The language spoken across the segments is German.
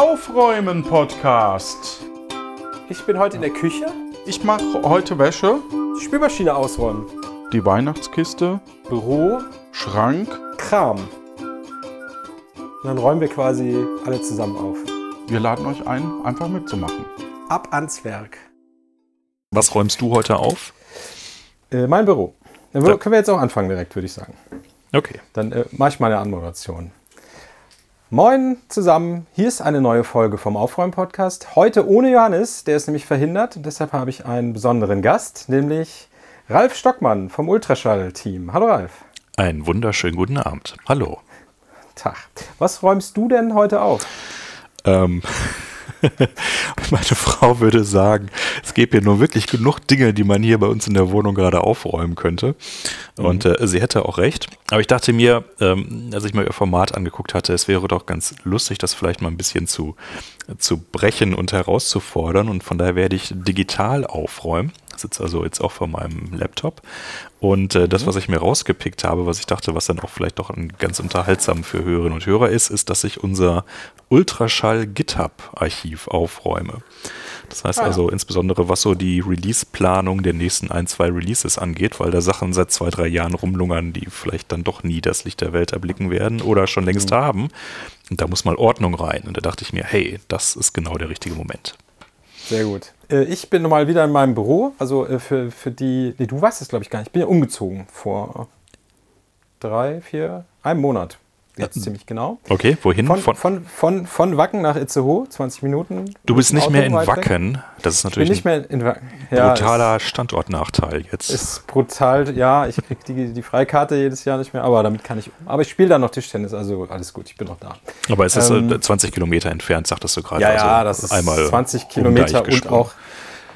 Aufräumen Podcast. Ich bin heute in der Küche. Ich mache heute Wäsche, Die Spülmaschine ausräumen. die Weihnachtskiste, Büro, Schrank. Kram. Und dann räumen wir quasi alle zusammen auf. Wir laden euch ein, einfach mitzumachen. Ab ans Werk. Was räumst du heute auf? Äh, mein Büro. Dann Ja. können wir jetzt auch anfangen direkt, würde ich sagen. Okay. Dann äh, mache ich mal eine Anmoderation. Moin zusammen, hier ist eine neue Folge vom Aufräumen-Podcast. Heute ohne Johannes, der ist nämlich verhindert und deshalb habe ich einen besonderen Gast, nämlich Ralf Stockmann vom Ultraschall-Team. Hallo Ralf. Einen wunderschönen guten Abend. Hallo. Tag. Was räumst du denn heute auf? Ähm, meine Frau würde sagen, es gäbe hier nur wirklich genug Dinge, die man hier bei uns in der Wohnung gerade aufräumen könnte. Und äh, sie hätte auch recht. Aber ich dachte mir, ähm, als ich mir ihr Format angeguckt hatte, es wäre doch ganz lustig, das vielleicht mal ein bisschen zu, zu brechen und herauszufordern. Und von daher werde ich digital aufräumen. Ich sitze also jetzt auch vor meinem Laptop. Und äh, das, was ich mir rausgepickt habe, was ich dachte, was dann auch vielleicht doch ganz unterhaltsam für Hörerinnen und Hörer ist, ist, dass ich unser Ultraschall-GitHub-Archiv aufräume. Das heißt Ah, also insbesondere, was so die Release-Planung der nächsten ein, zwei Releases angeht, weil da Sachen seit zwei, drei Jahren rumlungern, die vielleicht dann doch nie das Licht der Welt erblicken werden oder schon längst Mhm. haben. Und da muss mal Ordnung rein. Und da dachte ich mir, hey, das ist genau der richtige Moment. Sehr gut. Äh, ich bin mal wieder in meinem Büro. Also äh, für, für die. Nee, du weißt es, glaube ich, gar nicht. Ich bin ja umgezogen vor drei, vier, einem Monat. Jetzt ziemlich genau. Okay, wohin? Von, von, von, von Wacken nach Itzehoe, 20 Minuten. du bist nicht mehr in weg. Wacken. Das ist Ich bin natürlich nicht mehr in Wacken. Ja, brutaler Standortnachteil jetzt. Ist, brutal. Ja, ich kriege die, die Freikarte jedes Jahr nicht mehr, aber damit kann ich um. Aber ich spiele da noch Tischtennis, also alles gut, ich bin noch da. Aber es ist ähm, äh, 20 Kilometer entfernt, sagtest du gerade. Ja, also ja, das ist einmal 20 um Kilometer und auch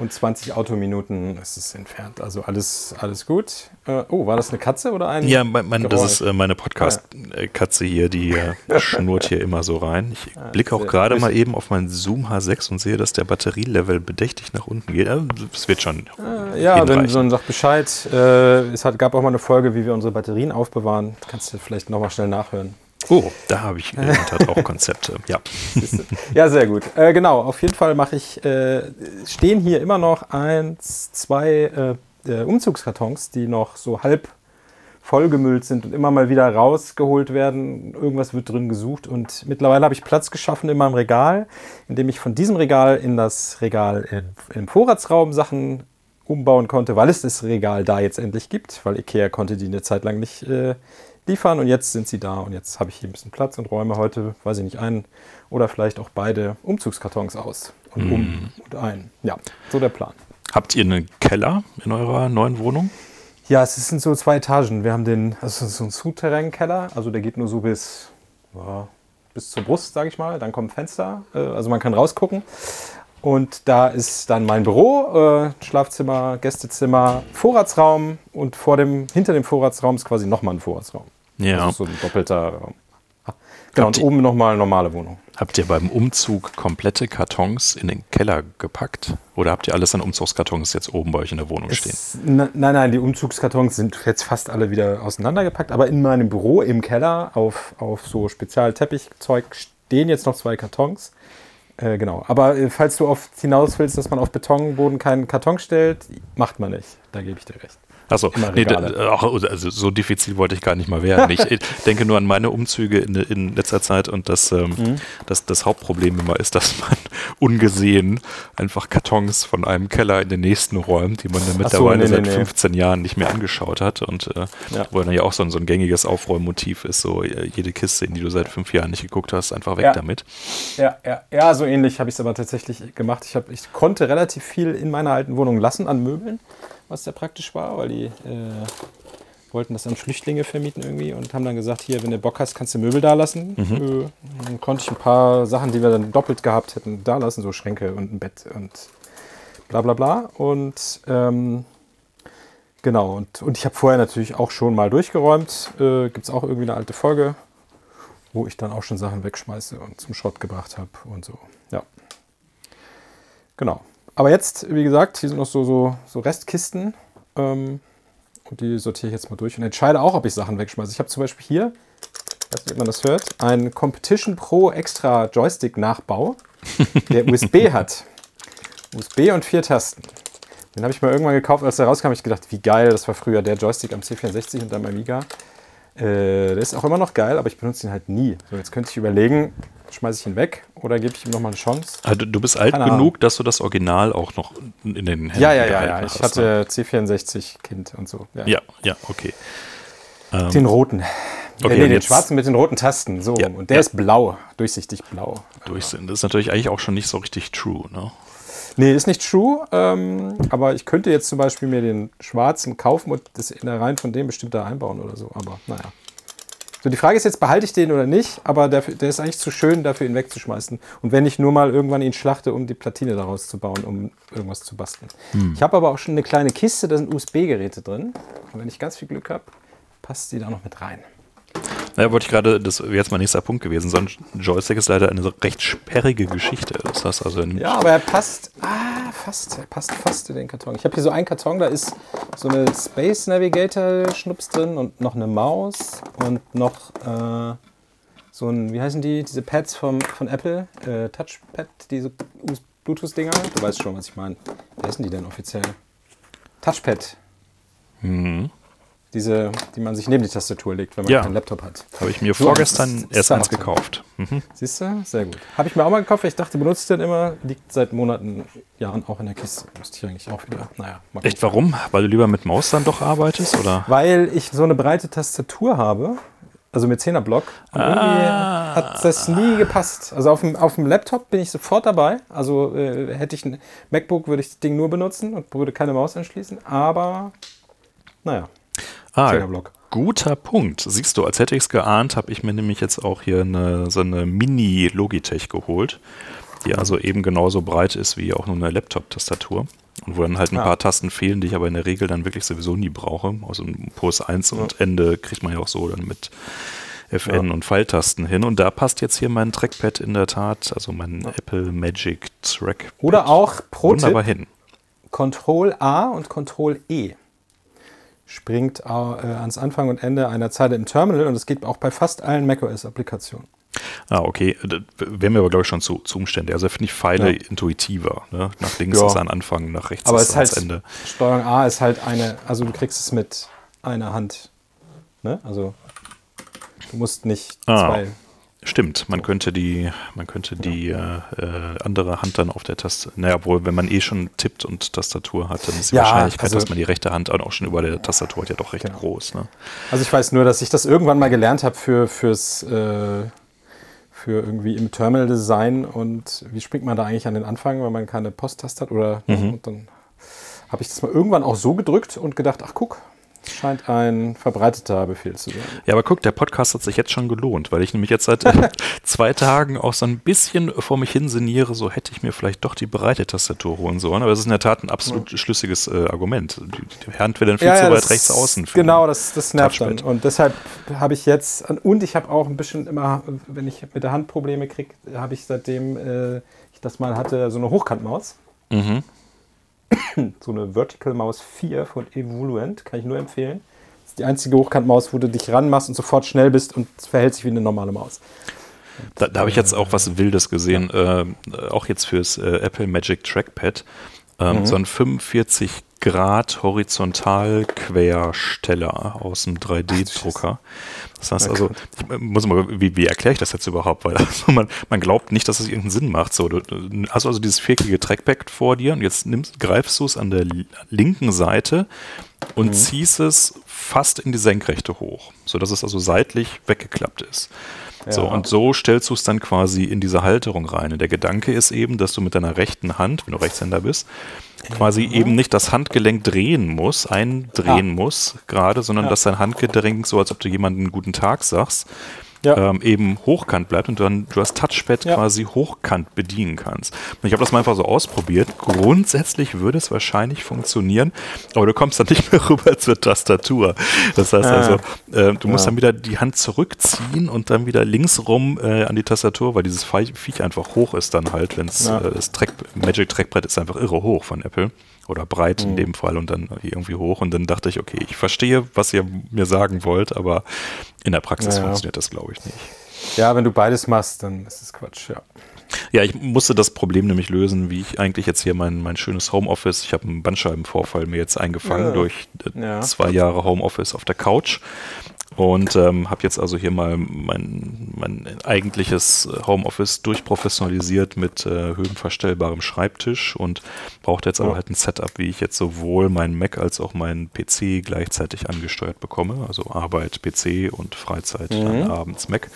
und 20 Autominuten ist es entfernt. Also alles, alles gut. Äh, oh, war das eine Katze oder ein? Ja, mein, mein, das ist äh, meine Podcast-Katze hier, die äh, schnurrt hier immer so rein. Ich blicke auch gerade mal eben auf meinen Zoom H6 und sehe, dass der Batterielevel bedächtig nach unten geht. Also, Es wird schon. Äh, ja, wenn so sagt Bescheid. Äh, es hat, gab auch mal eine Folge, wie wir unsere Batterien aufbewahren. Kannst du vielleicht nochmal schnell nachhören. Oh, da habe ich in der Tat auch Konzepte. Ja. Ja, sehr gut. Äh, genau, auf jeden Fall mache ich, äh, stehen hier immer noch eins, zwei äh, äh, Umzugskartons, die noch so halb vollgemüllt sind und immer mal wieder rausgeholt werden. Irgendwas wird drin gesucht und mittlerweile habe ich Platz geschaffen in meinem Regal, indem ich von diesem Regal in das Regal im Vorratsraum Sachen umbauen konnte, weil es das Regal da jetzt endlich gibt, weil Ikea konnte die eine Zeit lang nicht äh, liefern und jetzt sind sie da und jetzt habe ich hier ein bisschen Platz und räume heute, weiß ich nicht, einen oder vielleicht auch beide Umzugskartons aus und um und ein. Ja, so der Plan. Habt ihr einen Keller in eurer neuen Wohnung? Ja, es sind so zwei Etagen. Wir haben den, also so ein Souterrain-Keller, also der geht nur so bis, ja, bis zur Brust, sage ich mal. Dann kommt ein Fenster, äh, also man kann rausgucken. Und da ist dann mein Büro, äh, Schlafzimmer, Gästezimmer, Vorratsraum und vor dem, hinter dem Vorratsraum ist quasi nochmal ein Vorratsraum. Ja. Das ist so ein doppelter Raum. Genau, Habt und oben nochmal normale Wohnung. Habt ihr beim Umzug komplette Kartons in den Keller gepackt? Oder habt ihr alles an Umzugskartons jetzt oben bei euch in der Wohnung stehen? Es, ne- nein, nein, die Umzugskartons sind jetzt fast alle wieder auseinandergepackt, aber in meinem Büro im Keller auf, auf so Spezialteppichzeug stehen jetzt noch zwei Kartons. Äh, genau, aber äh, falls du oft hinaus willst, dass man auf Betonboden keinen Karton stellt, macht man nicht. Da gebe ich dir recht. Achso, nee, ach, also so diffizil wollte ich gar nicht mal werden. Ich denke nur an meine Umzüge in, in letzter Zeit und das, ähm, Mhm. das, das Hauptproblem immer ist, dass man ungesehen einfach Kartons von einem Keller in den nächsten räumt, die man dann Ach so, mittlerweile nee, nee, seit nee. 15 Jahren nicht mehr angeschaut hat und äh, Ja. wo dann ja auch so ein, so ein gängiges Aufräummotiv ist, so äh, jede Kiste, in die du seit fünf Jahren nicht geguckt hast, einfach weg Ja. damit. Ja, ja, ja, so ähnlich habe ich es aber tatsächlich gemacht. Ich, hab, ich konnte relativ viel in meiner alten Wohnung lassen an Möbeln, was sehr praktisch war, weil die äh, wollten das an Flüchtlinge vermieten irgendwie und haben dann gesagt, hier, wenn du Bock hast, kannst du Möbel da lassen. Äh, dann konnte ich ein paar Sachen, die wir dann doppelt gehabt hätten, da lassen, so Schränke und ein Bett und bla bla bla. Und ähm, genau, und, und ich habe vorher natürlich auch schon mal durchgeräumt. Äh, Gibt es auch irgendwie eine alte Folge, wo ich dann auch schon Sachen wegschmeiße und zum Schrott gebracht habe und so. Ja. Genau. Aber jetzt, wie gesagt, hier sind noch so, so, so Restkisten. Ähm, und die sortiere ich jetzt mal durch und entscheide auch, ob ich Sachen wegschmeiße. Ich habe zum Beispiel hier weiß nicht, ob man das hört, ein Competition Pro Extra Joystick Nachbau, der USB hat. USB und vier Tasten. Den habe ich mal irgendwann gekauft, als der rauskam, habe ich gedacht, wie geil, das war früher der Joystick am C64 und am Amiga. Äh, der ist auch immer noch geil, aber ich benutze ihn halt nie. So, jetzt könnte ich überlegen, schmeiße ich ihn weg oder gebe ich ihm nochmal eine Chance? Also, du bist alt Keine genug, Ahnung. dass du das Original auch noch in den Händen Ja, ja, ja, gehalten ja. Ich hast, ne? hatte C64 Kind und so. Ja. Ja, ja, okay. Den roten. Okay, äh, nee, und den schwarzen mit den roten Tasten. So. Ja, Und der ja. ist blau, durchsichtig blau. Durch sind. Das ist natürlich eigentlich auch schon nicht so richtig true, ne? Nee, ist nicht true, ähm, aber ich könnte jetzt zum Beispiel mir den schwarzen kaufen und das Innereien von dem bestimmt da einbauen oder so. Aber naja. So, die Frage ist jetzt, behalte ich den oder nicht, aber der, der ist eigentlich zu schön, dafür ihn wegzuschmeißen. Und wenn ich nur mal irgendwann ihn schlachte, um die Platine daraus zu bauen, um irgendwas zu basteln. Ich habe aber auch schon eine kleine Kiste, da sind USB-Geräte drin. Und wenn ich ganz viel Glück habe, passt die da noch mit rein. Naja, wollte ich gerade, das wäre jetzt mein nächster Punkt gewesen. So ein Joystick ist leider eine recht sperrige Geschichte. Das heißt also, Ja, aber er passt, ah, er passt fast in den Karton. Ich habe hier so einen Karton, da ist so eine Space Navigator Schnups drin und noch eine Maus und noch äh, so ein, wie heißen die, diese Pads vom, von Apple, äh, Touchpad, diese Bluetooth-Dinger. Du weißt schon, was ich meine. Wie heißen die denn offiziell? Touchpad. Diese, die man sich neben die Tastatur legt, wenn man Ja. keinen Laptop hat. habe ich mir So, vorgestern erst eins gekauft. Mhm. Siehst du? Sehr gut. Habe ich mir auch mal gekauft, weil ich dachte, benutze ich den immer. Liegt seit Monaten, Jahren auch in der Kiste. Müsste ich eigentlich auch wieder. Naja, Echt, warum? Weil du lieber mit Maus dann doch arbeitest? Oder? Weil ich so eine breite Tastatur habe, also mit 10er Block. Und irgendwie Ah. hat das nie gepasst. Also auf dem, auf dem Laptop bin ich sofort dabei. Also äh, hätte ich ein MacBook, würde ich das Ding nur benutzen und würde keine Maus anschließen. Aber naja, Ah, 10er Block. guter Punkt. Siehst du, als hätte ich es geahnt, habe ich mir nämlich jetzt auch hier eine, so eine Mini-Logitech geholt, die also eben genauso breit ist wie auch nur eine Laptop-Tastatur. Und wo dann halt ein Ja. paar Tasten fehlen, die ich aber in der Regel dann wirklich sowieso nie brauche. Also ein Puls 1 und Ende kriegt man ja auch so dann mit FN Ja. und Pfeiltasten hin. Und da passt jetzt hier mein Trackpad in der Tat, also mein Apple Magic Trackpad. Oder auch pro wunderbar hin. Ctrl A und Ctrl E springt äh, ans Anfang und Ende einer Zeile im Terminal und das geht auch bei fast allen macOS-Applikationen. Ah, okay. Das wäre mir aber, glaube ich, schon zu, zu umständlich. Also finde ich Pfeile Ja. intuitiver. Ne? Nach links Ja. ist ein Anfang, nach rechts Aber ist es ans halt, Ende. Steuerung A ist halt eine, also du kriegst es mit einer Hand. Ne? Also du musst nicht Ah. zwei. Stimmt, man könnte die, man könnte die äh, äh, andere Hand dann auf der Taste. Naja, obwohl, wenn man eh schon tippt und Tastatur hat, dann ist die Ja, Wahrscheinlichkeit, also- dass man die rechte Hand auch schon über der Tastatur hat, ja doch recht Genau. groß. Ne? Also ich weiß nur, dass ich das irgendwann mal gelernt habe für, fürs äh, für irgendwie im Terminal Design und wie springt man da eigentlich an den Anfang, wenn man keine Posttaste hat oder Mhm. und dann habe ich das mal irgendwann auch so gedrückt und gedacht, ach guck, scheint ein verbreiteter Befehl zu sein. Ja, aber guck, der Podcast hat sich jetzt schon gelohnt, weil ich nämlich jetzt seit zwei Tagen auch so ein bisschen vor mich hin sinniere, so hätte ich mir vielleicht doch die breite Tastatur holen sollen. Aber es ist in der Tat ein absolut schlüssiges äh, Argument. Die, die Hand wäre dann viel zu weit das- rechts außen. für- Genau, das, das nervt dann. Touchpad. Und deshalb habe ich jetzt, und ich habe auch ein bisschen immer, wenn ich mit der Hand Probleme kriege, habe ich seitdem äh, ich das mal hatte, so eine Hochkantmaus. Mhm. So eine Vertical Maus 4 von Evoluent, kann ich nur empfehlen. Das ist die einzige Hochkantmaus, wo du dich ranmachst und sofort schnell bist und es verhält sich wie eine normale Maus. Da, da habe ich jetzt auch was Wildes gesehen, äh, auch jetzt fürs äh, Apple Magic Trackpad. Ähm, So ein 45 Grad Horizontalquersteller aus dem 3D-Drucker. Das heißt also, ich muss mal, wie, wie erkläre ich das jetzt überhaupt? Weil also man, man glaubt nicht, dass das irgendeinen Sinn macht. So, du hast also dieses viereckige Trackpad vor dir und jetzt nimmst, greifst du es an der li- linken Seite und Mhm. ziehst es fast in die Senkrechte hoch, sodass es also seitlich weggeklappt ist. So, Ja. und so stellst du es dann quasi in diese Halterung rein. Und der Gedanke ist eben, dass du mit deiner rechten Hand, wenn du Rechtshänder bist, quasi eben nicht das Handgelenk drehen musst, eindrehen Ah. musst gerade, sondern Ja. dass dein Handgelenk, so als ob du jemanden einen guten Tag sagst, Ja. ähm, eben hochkant bleibt und dann du das Touchpad Ja. quasi hochkant bedienen kannst. Und ich habe das mal einfach so ausprobiert. Grundsätzlich würde es wahrscheinlich funktionieren, aber du kommst dann nicht mehr rüber zur Tastatur. Das heißt Ah. also, äh, du musst Ja. dann wieder die Hand zurückziehen und dann wieder links rum äh, an die Tastatur, weil dieses Viech einfach hoch ist dann halt, wenn es äh, das Track, Magic Trackbrett ist einfach irre hoch von Apple. Oder breit in dem Fall und dann irgendwie hoch. Und dann dachte ich, okay, ich verstehe, was ihr mir sagen wollt, aber in der Praxis ja. funktioniert das, glaube ich, nicht. Ja, wenn du beides machst, dann ist es Quatsch, ja. Ja, ich musste das Problem nämlich lösen, wie ich eigentlich jetzt hier mein, mein schönes Homeoffice, ich habe einen Bandscheibenvorfall mir jetzt eingefangen Ja. durch äh, Ja. zwei Jahre Homeoffice auf der Couch und ähm, habe jetzt also hier mal mein, mein eigentliches Homeoffice durchprofessionalisiert mit äh, höhenverstellbarem Schreibtisch und brauchte jetzt aber halt ein Setup, wie ich jetzt sowohl meinen Mac als auch meinen PC gleichzeitig angesteuert bekomme, also Arbeit PC und Freizeit dann Mhm. abends Mac.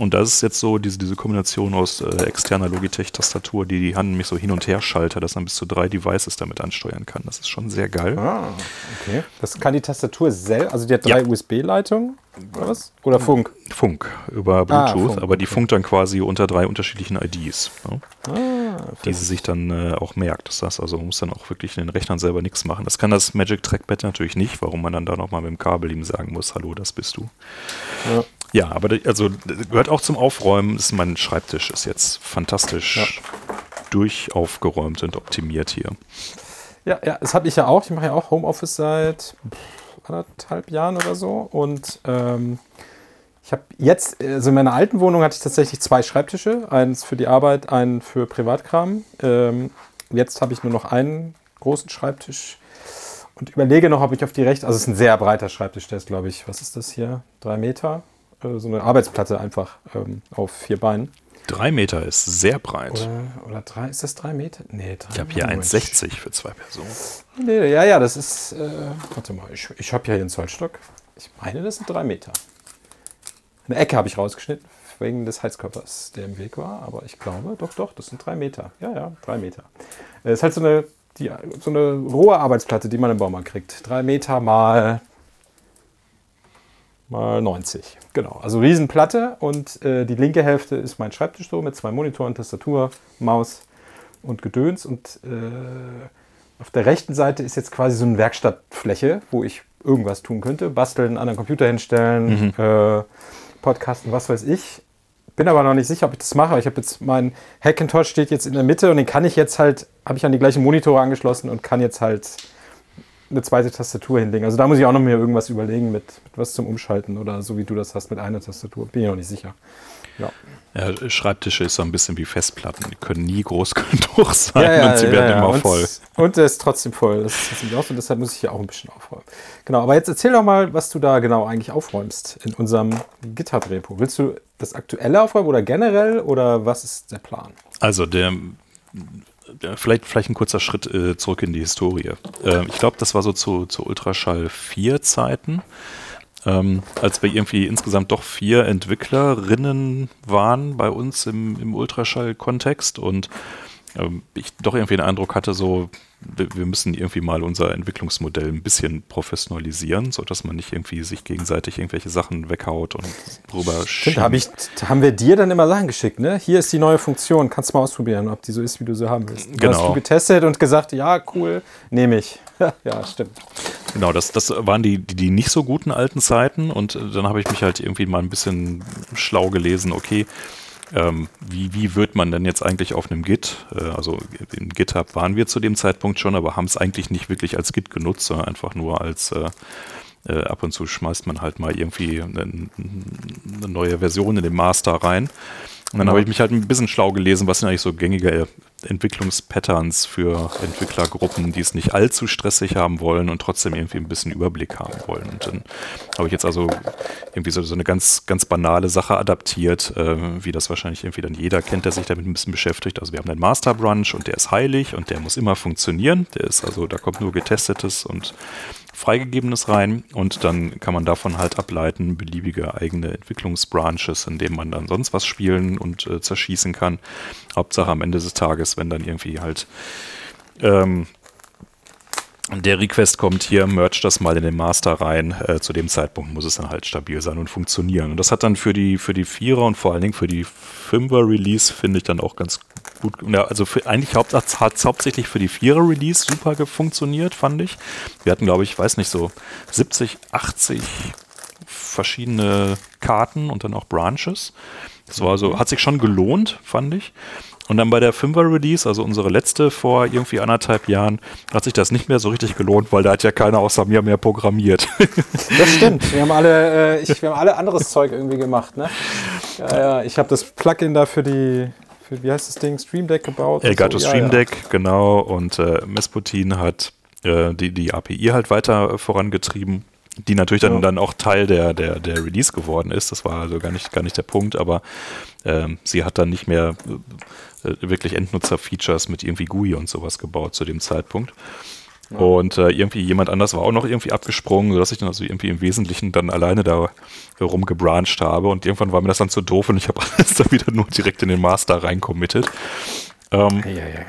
Und das ist jetzt so diese, diese Kombination aus äh, externer Logitech-Tastatur, die die Hand mich so hin und her schaltet, dass man bis zu drei Devices damit ansteuern kann. Das ist schon sehr geil. Ah, okay. Das kann die Tastatur selbst, also die hat drei Ja. USB-Leitungen oder was? Oder Funk? Funk über Bluetooth, Funk, aber die okay. funkt dann quasi unter drei unterschiedlichen IDs, ne, Ah, die sie sich dann äh, auch merkt. Das heißt also, man muss dann auch wirklich in den Rechnern selber nichts machen. Das kann das Magic Trackpad natürlich nicht, warum man dann da nochmal mit dem Kabel ihm sagen muss, hallo, das bist du. Ja. Ja, aber also das gehört auch zum Aufräumen. Ist mein Schreibtisch ist jetzt fantastisch durchaufgeräumt und optimiert hier. Ja, ja, das habe ich ja auch. Ich mache ja auch Homeoffice seit anderthalb Jahren oder so. Und ähm, ich habe jetzt, also in meiner alten Wohnung hatte ich tatsächlich zwei Schreibtische. Eins für die Arbeit, einen für Privatkram. Ähm, jetzt habe ich nur noch einen großen Schreibtisch und überlege noch, ob ich auf die rechte, also es ist ein sehr breiter Schreibtisch, der ist, glaube ich, was ist das hier? Drei Meter? Äh, so eine Arbeitsplatte einfach ähm, auf vier Beinen. Drei Meter ist sehr breit. Oder, oder drei, ist das drei Meter? Nee, drei ich habe hier Moment. 1,60 für zwei Personen. Nee, ja, ja, das ist. Äh, warte mal, ich, ich habe ja hier einen Zollstock. Ich meine, das sind drei Meter. Eine Ecke habe ich rausgeschnitten, wegen des Heizkörpers, der im Weg war. Aber ich glaube, doch, doch, das sind drei Meter. Ja, ja, drei Meter. Es ist halt so eine, die, so eine rohe Arbeitsplatte, die man im Baumarkt kriegt. Drei Meter mal, mal 90. Genau, also Riesenplatte. Und äh, die linke Hälfte ist mein Schreibtisch so mit zwei Monitoren, Tastatur, Maus und Gedöns. Und äh, auf der rechten Seite ist jetzt quasi so eine Werkstattfläche, wo ich irgendwas tun könnte. Basteln, an den Computer hinstellen, äh, Podcasten, was weiß ich. Bin aber noch nicht sicher, ob ich das mache. Ich habe jetzt mein Hackintosh steht jetzt in der Mitte und den kann ich jetzt halt, habe ich an die gleichen Monitore angeschlossen und kann jetzt halt eine zweite Tastatur hinlegen. Also da muss ich auch noch mir irgendwas überlegen mit, mit was zum Umschalten oder so wie du das hast mit einer Tastatur. Bin ich noch nicht sicher. Ja. Ja, Schreibtische ist so ein bisschen wie Festplatten. Die können nie groß genug sein und sie werden immer und, voll. Und der ist trotzdem voll. Das ist nämlich auch so, deshalb muss ich hier auch ein bisschen aufräumen. Genau, aber jetzt erzähl doch mal, was du da genau eigentlich aufräumst in unserem GitHub-Repo. Willst du das aktuelle aufräumen oder generell oder was ist der Plan? Also der vielleicht, vielleicht ein kurzer Schritt äh, zurück in die Historie. Ähm, ich glaube, das war so zu, zu Ultraschall 4 Zeiten, ähm, als wir irgendwie insgesamt doch vier Entwicklerinnen waren bei uns im, im Ultraschall-Kontext und ich doch irgendwie den Eindruck hatte, so wir müssen irgendwie mal unser Entwicklungsmodell ein bisschen professionalisieren, sodass man nicht irgendwie sich gegenseitig irgendwelche Sachen weghaut und rüber Stimmt, hab ich, haben wir dir dann immer Sachen geschickt, ne? Hier ist die neue Funktion, kannst du mal ausprobieren, ob die so ist, wie du sie haben willst. Genau. Hast du getestet und gesagt, ja, cool, nehme ich. ja, stimmt. Genau, das, das waren die, die, die nicht so guten alten Zeiten und äh, dann habe ich mich halt irgendwie mal ein bisschen schlau gelesen, okay, ähm, wie, wie wird man denn jetzt eigentlich auf einem Git, äh, also in GitHub waren wir zu dem Zeitpunkt schon, aber haben es eigentlich nicht wirklich als Git genutzt, sondern einfach nur als äh, äh, ab und zu schmeißt man halt mal irgendwie eine, eine neue Version in den Master rein. Und dann Ja. habe ich mich halt ein bisschen schlau gelesen, was sind eigentlich so gängige Entwicklungspatterns für Entwicklergruppen, die es nicht allzu stressig haben wollen und trotzdem irgendwie ein bisschen Überblick haben wollen. Und dann habe ich jetzt also irgendwie so, so eine ganz, ganz banale Sache adaptiert, äh, wie das wahrscheinlich irgendwie dann jeder kennt, der sich damit ein bisschen beschäftigt. Also wir haben einen Master Branch und der ist heilig und der muss immer funktionieren. Der ist also, da kommt nur getestetes und freigegebenes rein und dann kann man davon halt ableiten, beliebige eigene Entwicklungsbranches, in denen man dann sonst was spielen und äh, zerschießen kann. Hauptsache am Ende des Tages, wenn dann irgendwie halt ähm, der Request kommt hier, merge das mal in den Master rein. Äh, zu dem Zeitpunkt muss es dann halt stabil sein und funktionieren. Und das hat dann für die, für die Vierer und vor allen Dingen für die Fünfer Release, finde ich dann auch ganz gut. Ja, also für, eigentlich hat es hauptsächlich für die Vierer Release super funktioniert, fand ich. Wir hatten, glaube ich, weiß nicht, so 70, 80 verschiedene Karten und dann auch Branches. Das war also, hat sich schon gelohnt, fand ich. Und dann bei der 5er Release, also unsere letzte vor irgendwie anderthalb Jahren, hat sich das nicht mehr so richtig gelohnt, weil da hat ja keiner außer mir mehr programmiert. Das stimmt. Wir haben alle, äh, ich, wir haben alle anderes Zeug irgendwie gemacht, ne? Ja, ja. Ich habe das Plugin da für die, für, wie heißt das Ding, Stream Deck gebaut. Elgato so. Stream ja, Deck, genau. Und äh, Mesputin hat äh, die, die API halt weiter vorangetrieben die natürlich dann, Ja. dann auch Teil der, der, der Release geworden ist. Das war also gar nicht, gar nicht der Punkt, aber ähm, sie hat dann nicht mehr wirklich Endnutzer-Features mit irgendwie GUI und sowas gebaut zu dem Zeitpunkt. Und äh, irgendwie jemand anders war auch noch irgendwie abgesprungen, sodass ich dann also irgendwie im Wesentlichen dann alleine da rumgebrancht habe. Und irgendwann war mir das dann zu doof und ich habe alles dann wieder nur direkt in den Master reinkommittet. Ähm, Ja, ja, ja.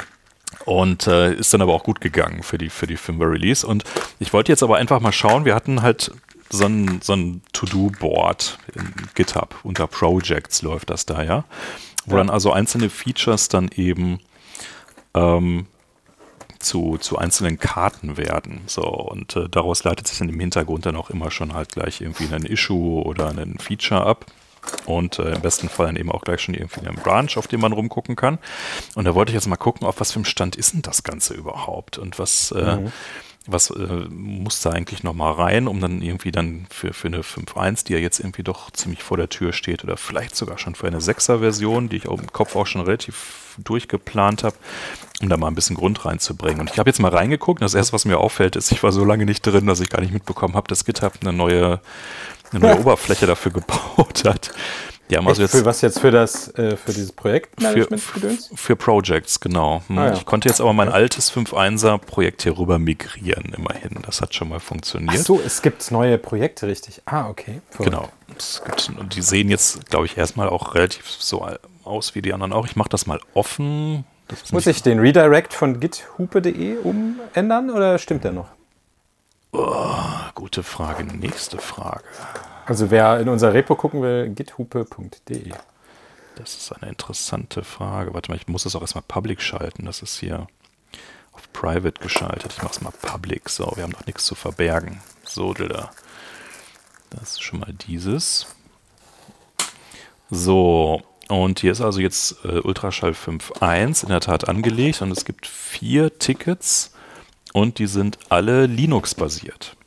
und äh, ist dann aber auch gut gegangen für die, für die Firmware Release. Und ich wollte jetzt aber einfach mal schauen, wir hatten halt so ein, so ein To-Do-Board in GitHub. Unter Projects läuft das da, ja. Wo dann also einzelne Features dann eben ähm, zu, zu einzelnen Karten werden. So, und äh, daraus leitet sich dann im Hintergrund dann auch immer schon halt gleich irgendwie ein Issue oder ein Feature ab. Und äh, im besten Fall dann eben auch gleich schon irgendwie einen Branch, auf den man rumgucken kann. Und da wollte ich jetzt mal gucken, auf was für einem Stand ist denn das Ganze überhaupt? Und was, äh, was äh, muss da eigentlich nochmal rein, um dann irgendwie dann für, für eine 5.1, die ja jetzt irgendwie doch ziemlich vor der Tür steht, oder vielleicht sogar schon für eine 6er-Version, die ich auch im Kopf auch schon relativ durchgeplant habe, um da mal ein bisschen Grund reinzubringen. Und ich habe jetzt mal reingeguckt. und Das erste, was mir auffällt, ist, ich war so lange nicht drin, dass ich gar nicht mitbekommen habe, dass GitHub eine neue, eine neue Oberfläche dafür gebaut hat. Die haben also jetzt für was jetzt für das, äh, für dieses für, Projektmanagement-Gedöns? für Projects, genau. Hm, Ah, ja. Ich konnte jetzt aber mein altes 5.1er Projekt hier rüber migrieren, immerhin. Das hat schon mal Ach funktioniert. so, es gibt neue Projekte, richtig. Ah, okay. Verrückt. Genau. Es gibt, und die sehen jetzt, glaube ich, erstmal auch relativ so aus wie die anderen auch. Ich mache das mal offen. Das Muss ich den Redirect von githupe.de umändern oder stimmt der noch? Gute Frage. Nächste Frage. Also wer in unser Repo gucken will, githupe.de. Das ist eine interessante Frage. Warte mal, ich muss das auch erstmal public schalten. Das ist hier auf private geschaltet. Ich mache es mal public. So, wir haben noch nichts zu verbergen. So, da. Das ist schon mal dieses. So, und hier ist also jetzt äh, Ultraschall 5.1 in der Tat angelegt und es gibt vier Tickets und die sind alle Linux-basiert.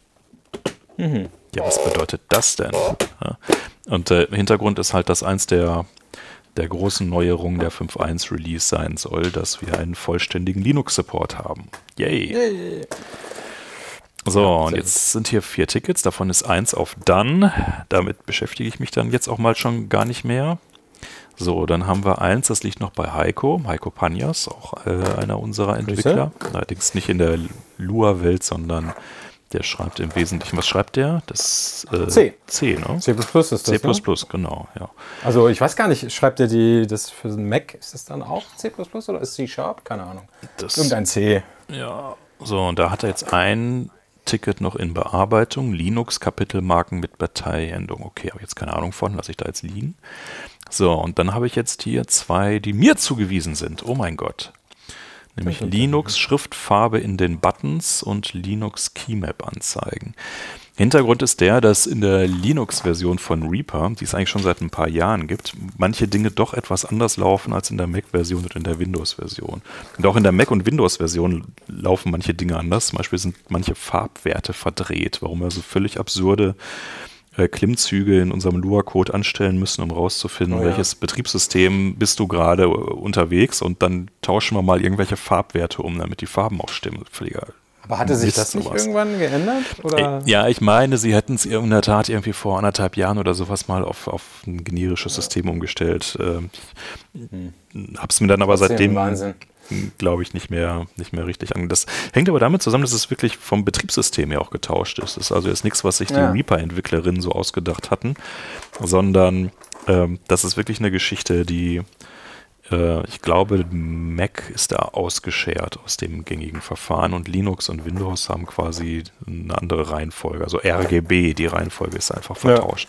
Ja, was bedeutet das denn? Ja. Und der Hintergrund ist halt, dass eins der, der großen Neuerungen der 5.1 Release sein soll, dass wir einen vollständigen Linux-Support haben. Yay! So, und sehr jetzt sind hier vier Tickets, davon ist eins auf Done. Damit beschäftige ich mich dann jetzt auch mal schon gar nicht mehr. So, dann haben wir eins, das liegt noch bei Heiko, Heiko Panjas, auch äh, einer unserer Entwickler. Allerdings nicht in der Lua-Welt, sondern der schreibt im Wesentlichen, was schreibt der? Das äh, C. C, ne? C ist das. C++, Ne? genau, ja. Also ich weiß gar nicht, schreibt er die das für den Mac? Ist das dann auch C oder ist C Sharp? Keine Ahnung. Das, Irgendein C. ja. So, und da hat er jetzt ein Ticket noch in Bearbeitung, Linux Kapitelmarken mit Dateiendung. Okay, habe ich jetzt keine Ahnung von, lasse ich da jetzt liegen. So, und dann habe ich jetzt hier zwei, die mir zugewiesen sind. Oh mein Gott. Nämlich Linux Schriftfarbe in den Buttons und Linux Keymap anzeigen. Hintergrund ist der, dass in der Linux-Version von Reaper, die es eigentlich schon seit ein paar Jahren gibt, manche Dinge doch etwas anders laufen als in der Mac-Version und in der Windows-Version. Und auch in der Mac- und Windows-Version laufen manche Dinge anders. Zum Beispiel sind manche Farbwerte verdreht, warum wir so völlig absurde äh, Klimmzüge in unserem Lua-Code anstellen müssen, um rauszufinden, Oh ja. welches Betriebssystem bist du gerade äh, unterwegs und dann tauschen wir mal irgendwelche Farbwerte um, damit die Farben auch stimmen. Völliger Aber hatte sich das nicht sowas. irgendwann geändert? Oder? Äh, Ja, ich meine, sie hätten es in der Tat irgendwie vor anderthalb Jahren oder sowas mal auf, auf ein generisches System umgestellt. Ähm, Ich hab's mir dann aber Trotzdem seitdem, Wahnsinn. Glaube ich, nicht mehr, nicht mehr richtig an. Das hängt aber damit zusammen, dass es wirklich vom Betriebssystem ja auch getauscht ist. Das ist also jetzt nichts, was sich die Ja. Reaper-Entwicklerinnen so ausgedacht hatten, sondern ähm, das ist wirklich eine Geschichte, die äh, ich glaube, Mac ist da ausgeschert aus dem gängigen Verfahren und Linux und Windows haben quasi eine andere Reihenfolge. Also RGB, die Reihenfolge ist einfach vertauscht.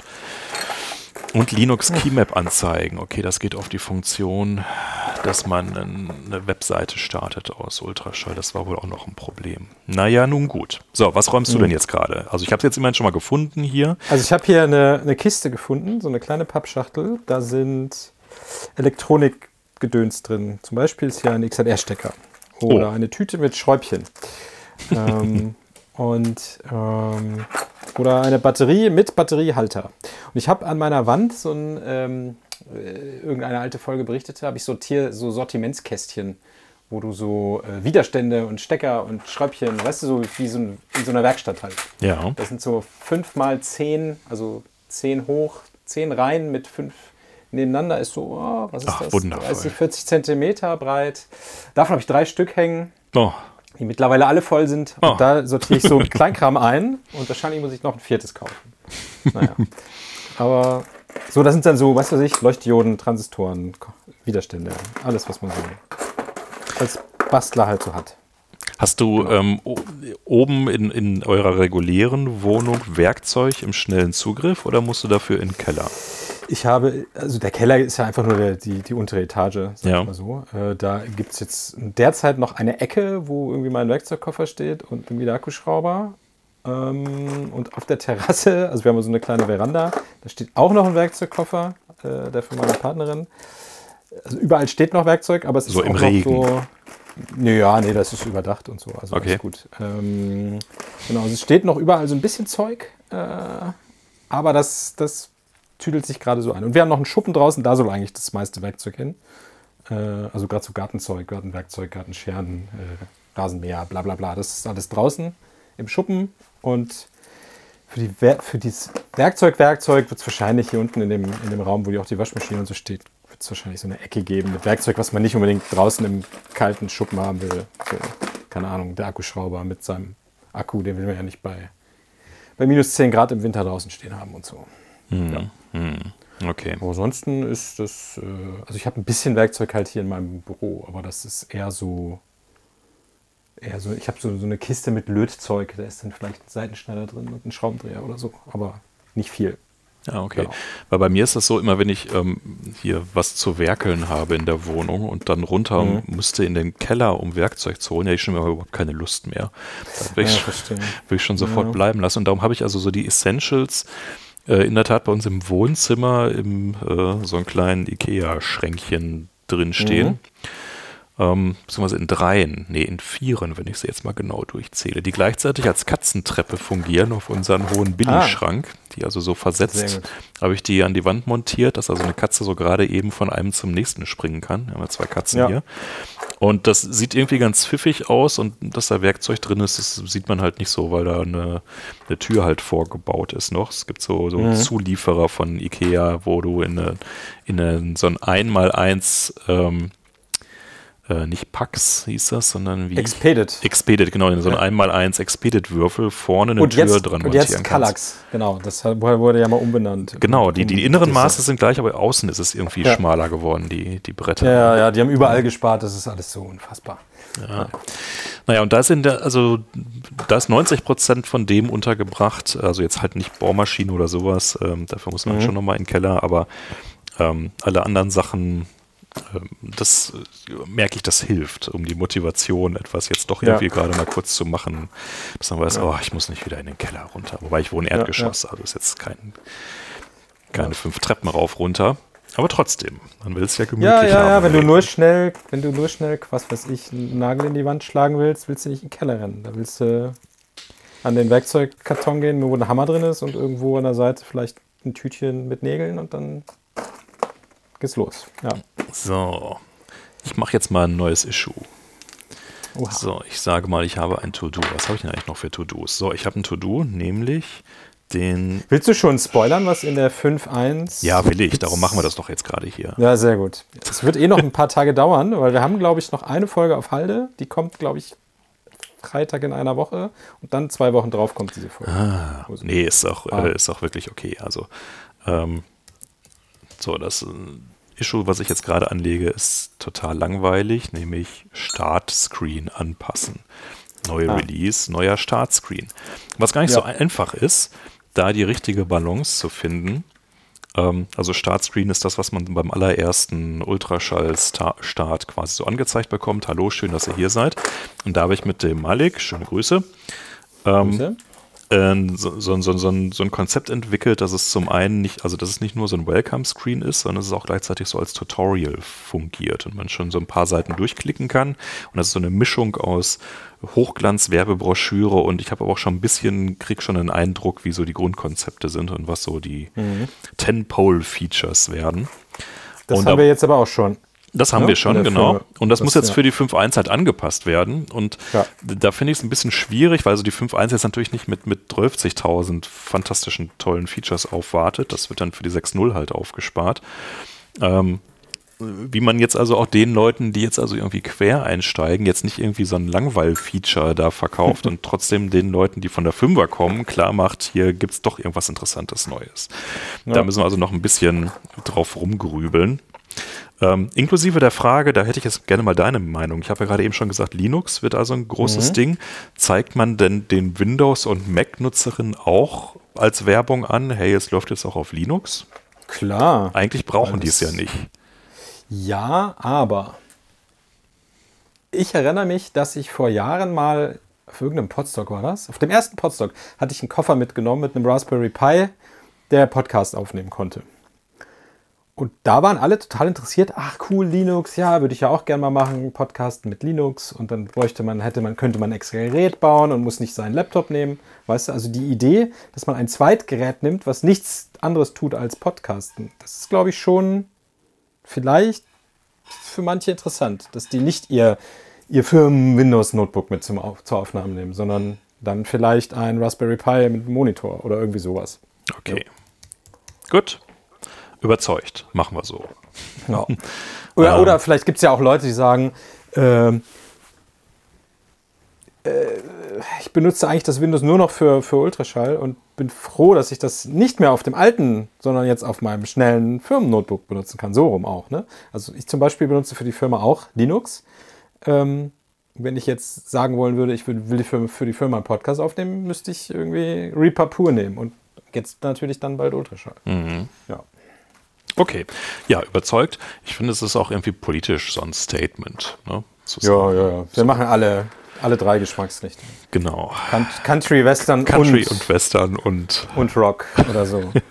Und Linux Keymap anzeigen. Okay, das geht auf die Funktion, dass man eine Webseite startet aus Ultraschall. Das war wohl auch noch ein Problem. Naja, nun gut. So, was räumst du denn jetzt gerade? Also ich habe es jetzt immerhin schon mal gefunden hier. Also ich habe hier eine, eine Kiste gefunden, so eine kleine Pappschachtel. Da sind Elektronikgedöns drin. Zum Beispiel ist hier ein XLR-Stecker oder Oh. eine Tüte mit Schräubchen. ähm, und ähm, oder eine Batterie mit Batteriehalter. Und ich habe an meiner Wand so ein, ähm, äh, irgendeine alte Folge berichtete, habe ich so, Tier, so Sortimentskästchen, wo du so äh, Widerstände und Stecker und Schräubchen, weißt du, so wie so ein, in so einer Werkstatt halt. Ja. Das sind so fünf mal zehn, also zehn hoch, zehn Reihen mit fünf nebeneinander. Ist so, oh, was ist Ach, das? wundervoll. 30, 40 Zentimeter breit. Davon habe ich drei Stück hängen, Oh, die mittlerweile alle voll sind. Oh. Und da sortiere ich so Kleinkram ein und wahrscheinlich muss ich noch ein viertes kaufen. Naja. Aber so, das sind dann so, was weiß ich, Leuchtdioden, Transistoren, Widerstände, alles, was man so als Bastler halt so hat. Hast du ähm, o- oben in, in eurer regulären Wohnung Werkzeug im schnellen Zugriff oder musst du dafür in den Keller? Ich habe, also der Keller ist ja einfach nur der, die, die untere Etage, sag Ja. ich mal so. Äh, da gibt es jetzt derzeit noch eine Ecke, wo irgendwie mein Werkzeugkoffer steht und irgendwie der Akkuschrauber. Ähm, und auf der Terrasse, also wir haben so eine kleine Veranda, da steht auch noch ein Werkzeugkoffer, äh, der von meiner Partnerin. Also überall steht noch Werkzeug, aber es ist So auch im noch Regen. so. Nee, ja, nee, das ist überdacht und so. Also Okay. alles gut. Ähm, genau, also es steht noch überall so ein bisschen Zeug, äh, aber das, das tüdelt sich gerade so ein. Und wir haben noch einen Schuppen draußen, da soll eigentlich das meiste Werkzeug hin. Äh, also gerade so Gartenzeug, Gartenwerkzeug, Gartenscheren, äh, Rasenmäher, bla bla bla. Das ist alles draußen im Schuppen. Und für, die Wer für dieses Werkzeug, Werkzeug wird es wahrscheinlich hier unten in dem, in dem Raum, wo die auch die Waschmaschine und so steht, wird es wahrscheinlich so eine Ecke geben mit Werkzeug, was man nicht unbedingt draußen im kalten Schuppen haben will. So, keine Ahnung, der Akkuschrauber mit seinem Akku, den will man ja nicht bei, bei minus 10 Grad im Winter draußen stehen haben und so. Hm. Okay. Aber ansonsten ist das, äh, also ich habe ein bisschen Werkzeug halt hier in meinem Büro, aber das ist eher so, eher so, ich habe so, so eine Kiste mit Lötzeug, da ist dann vielleicht ein Seitenschneider drin und ein Schraubendreher oder so, aber nicht viel. Ja, okay. Genau. Weil bei mir ist das so, immer wenn ich ähm, hier was zu werkeln habe in der Wohnung und dann runter Mhm. müsste in den Keller, um Werkzeug zu holen, ja, ich schon überhaupt keine Lust mehr. Da will ich, Ja, verstehe. will ich schon sofort Ja. bleiben lassen. Und darum habe ich also so die Essentials äh, in der Tat bei uns im Wohnzimmer im äh, so einem kleinen Ikea-Schränkchen drin stehen. Mhm. Ähm, beziehungsweise in dreien, nee, in vieren, wenn ich sie jetzt mal genau durchzähle, die gleichzeitig als Katzentreppe fungieren auf unseren hohen Billigschrank, die also so versetzt, habe ich die an die Wand montiert, dass also eine Katze so gerade eben von einem zum nächsten springen kann. Wir haben ja zwei Katzen Ja. hier. Und das sieht irgendwie ganz pfiffig aus und dass da Werkzeug drin ist, das sieht man halt nicht so, weil da eine, eine Tür halt vorgebaut ist noch. Es gibt so, so Mhm. Zulieferer von Ikea, wo du in, eine, in eine, so ein 1x1 ähm, äh, nicht Pax hieß das, sondern wie Expedit. Expedit, genau, so ein 1x1 Expedit-Würfel vorne eine Und Tür jetzt, dran und montieren jetzt kannst. Kallax, genau, das wurde ja mal umbenannt. Genau, die, die inneren Maße sind gleich, aber außen ist es irgendwie Ja. schmaler geworden, die, die Bretter. Ja, ja, die haben überall gespart, das ist alles so unfassbar. Naja, und da sind also da ist 90 Prozent von dem untergebracht, also jetzt halt nicht Bohrmaschine oder sowas, ähm, dafür muss man Mhm. schon nochmal in den Keller, aber ähm, alle anderen Sachen, das äh, merke ich, das hilft, um die Motivation, etwas jetzt doch Ja. irgendwie gerade mal kurz zu machen, dass man weiß, oh, ich muss nicht wieder in den Keller runter. Wobei ich wohne Ja, Erdgeschoss, also ist jetzt kein, keine fünf Treppen rauf runter. Aber trotzdem, man will es ja gemütlich Ja, ja, haben. ja, wenn du nur schnell, wenn du nur schnell, was weiß ich, einen Nagel in die Wand schlagen willst, willst du nicht in den Keller rennen. Da willst du an den Werkzeugkarton gehen, wo ein Hammer drin ist und irgendwo an der Seite vielleicht ein Tütchen mit Nägeln und dann geht's los. Ja. So, ich mache jetzt mal ein neues Issue. Oha. So, ich sage mal, ich habe ein To-Do. Was habe ich denn eigentlich noch für To-Dos? So, ich habe ein To-Do, nämlich den. Willst du schon spoilern, was in der 5.1? Ja, will ich. Darum machen wir das doch jetzt gerade hier. Ja, sehr gut. Es wird eh noch ein paar Tage dauern, weil wir haben, glaube ich, noch eine Folge auf Halde. Die kommt, glaube ich, Freitag in einer Woche und dann zwei Wochen drauf kommt diese Folge. Ah, Also- nee, ist auch, Ah. äh, ist auch wirklich okay. Also, ähm, so, das äh, Issue, was ich jetzt gerade anlege, ist total langweilig, nämlich Startscreen anpassen. Neue Ah. Release, neuer Startscreen. Was gar nicht Ja. so einfach ist, da die richtige Balance zu finden Ähm, also Startscreen ist das, was man beim allerersten Ultraschall-Start quasi so angezeigt bekommt. Hallo, schön, dass ihr hier seid. Und da habe ich mit dem Malik, schöne Grüße, ähm, Grüße. Äh, so, so, so, so, ein, so ein Konzept entwickelt, dass es zum einen nicht, also dass es nicht nur so ein Welcome-Screen ist, sondern dass es auch gleichzeitig so als Tutorial fungiert und man schon so ein paar Seiten durchklicken kann. Und das ist so eine Mischung aus Hochglanz, Werbebroschüre und ich habe aber auch schon ein bisschen, krieg schon einen Eindruck, wie so die Grundkonzepte sind und was so die Ten-Pole-Features werden. Das Und haben wir jetzt aber auch schon. Das haben Ja, wir schon, genau. Firma. Und das, Das, muss jetzt ja. für die 5.1 halt angepasst werden. Und Ja. da finde ich es ein bisschen schwierig, weil so die 5.1 jetzt natürlich nicht mit, mit 12.000 fantastischen, tollen Features aufwartet. Das wird dann für die 6.0 halt aufgespart. Ähm, wie man jetzt also auch den Leuten, die jetzt also irgendwie quer einsteigen, jetzt nicht irgendwie so ein Langweil-Feature da verkauft und trotzdem den Leuten, die von der 5er kommen, klar macht, hier gibt es doch irgendwas Interessantes Neues. Da müssen wir also noch ein bisschen drauf rumgrübeln. Ähm, inklusive der Frage, da hätte ich jetzt gerne mal deine Meinung. Ich habe ja gerade eben schon gesagt, Linux wird also ein großes Ding. Zeigt man denn den Windows- und Mac-Nutzerinnen auch als Werbung an, hey, es läuft jetzt auch auf Linux? Klar. Eigentlich brauchen die es ja nicht. Ja, aber ich erinnere mich, dass ich vor Jahren mal auf irgendeinem Podstock war das. Auf dem ersten Podstock hatte ich einen Koffer mitgenommen mit einem Raspberry Pi, der Podcast aufnehmen konnte. Und da waren alle total interessiert. Ach cool, Linux, ja, würde ich ja auch gerne mal machen, Podcast mit Linux. Und dann bräuchte man, hätte man, könnte man ein extra Gerät bauen und muss nicht seinen Laptop nehmen. Weißt du, also die Idee, dass man ein Zweitgerät nimmt, was nichts anderes tut als Podcasten, das ist, glaube ich, schon vielleicht für manche interessant, dass die nicht ihr, ihr Firmen-Windows-Notebook mit zum zur Aufnahme nehmen, sondern dann vielleicht ein Raspberry Pi mit Monitor oder irgendwie sowas. Okay. Gut. Überzeugt. Machen wir so. Ja. Oder, Ähm. oder vielleicht gibt es ja auch Leute, die sagen, ähm, äh, ich benutze eigentlich das Windows nur noch für, für Ultraschall und bin froh, dass ich das nicht mehr auf dem alten, sondern jetzt auf meinem schnellen Firmen-Notebook benutzen kann. So rum auch. Ne? Also ich zum Beispiel benutze für die Firma auch Linux. Ähm, wenn ich jetzt sagen wollen würde, ich will, will die Firma, für die Firma einen Podcast aufnehmen, müsste ich irgendwie Reaper pur nehmen und jetzt natürlich dann bald Ultraschall. Ja. Okay. Ja, überzeugt. Ich finde, es ist auch irgendwie politisch so ein Statement. Ne? Ja, ja, ja. Wir machen alle, alle drei Geschmacksrichtungen. Genau. Coun- Country, Western Country und, und Western und und Rock oder so.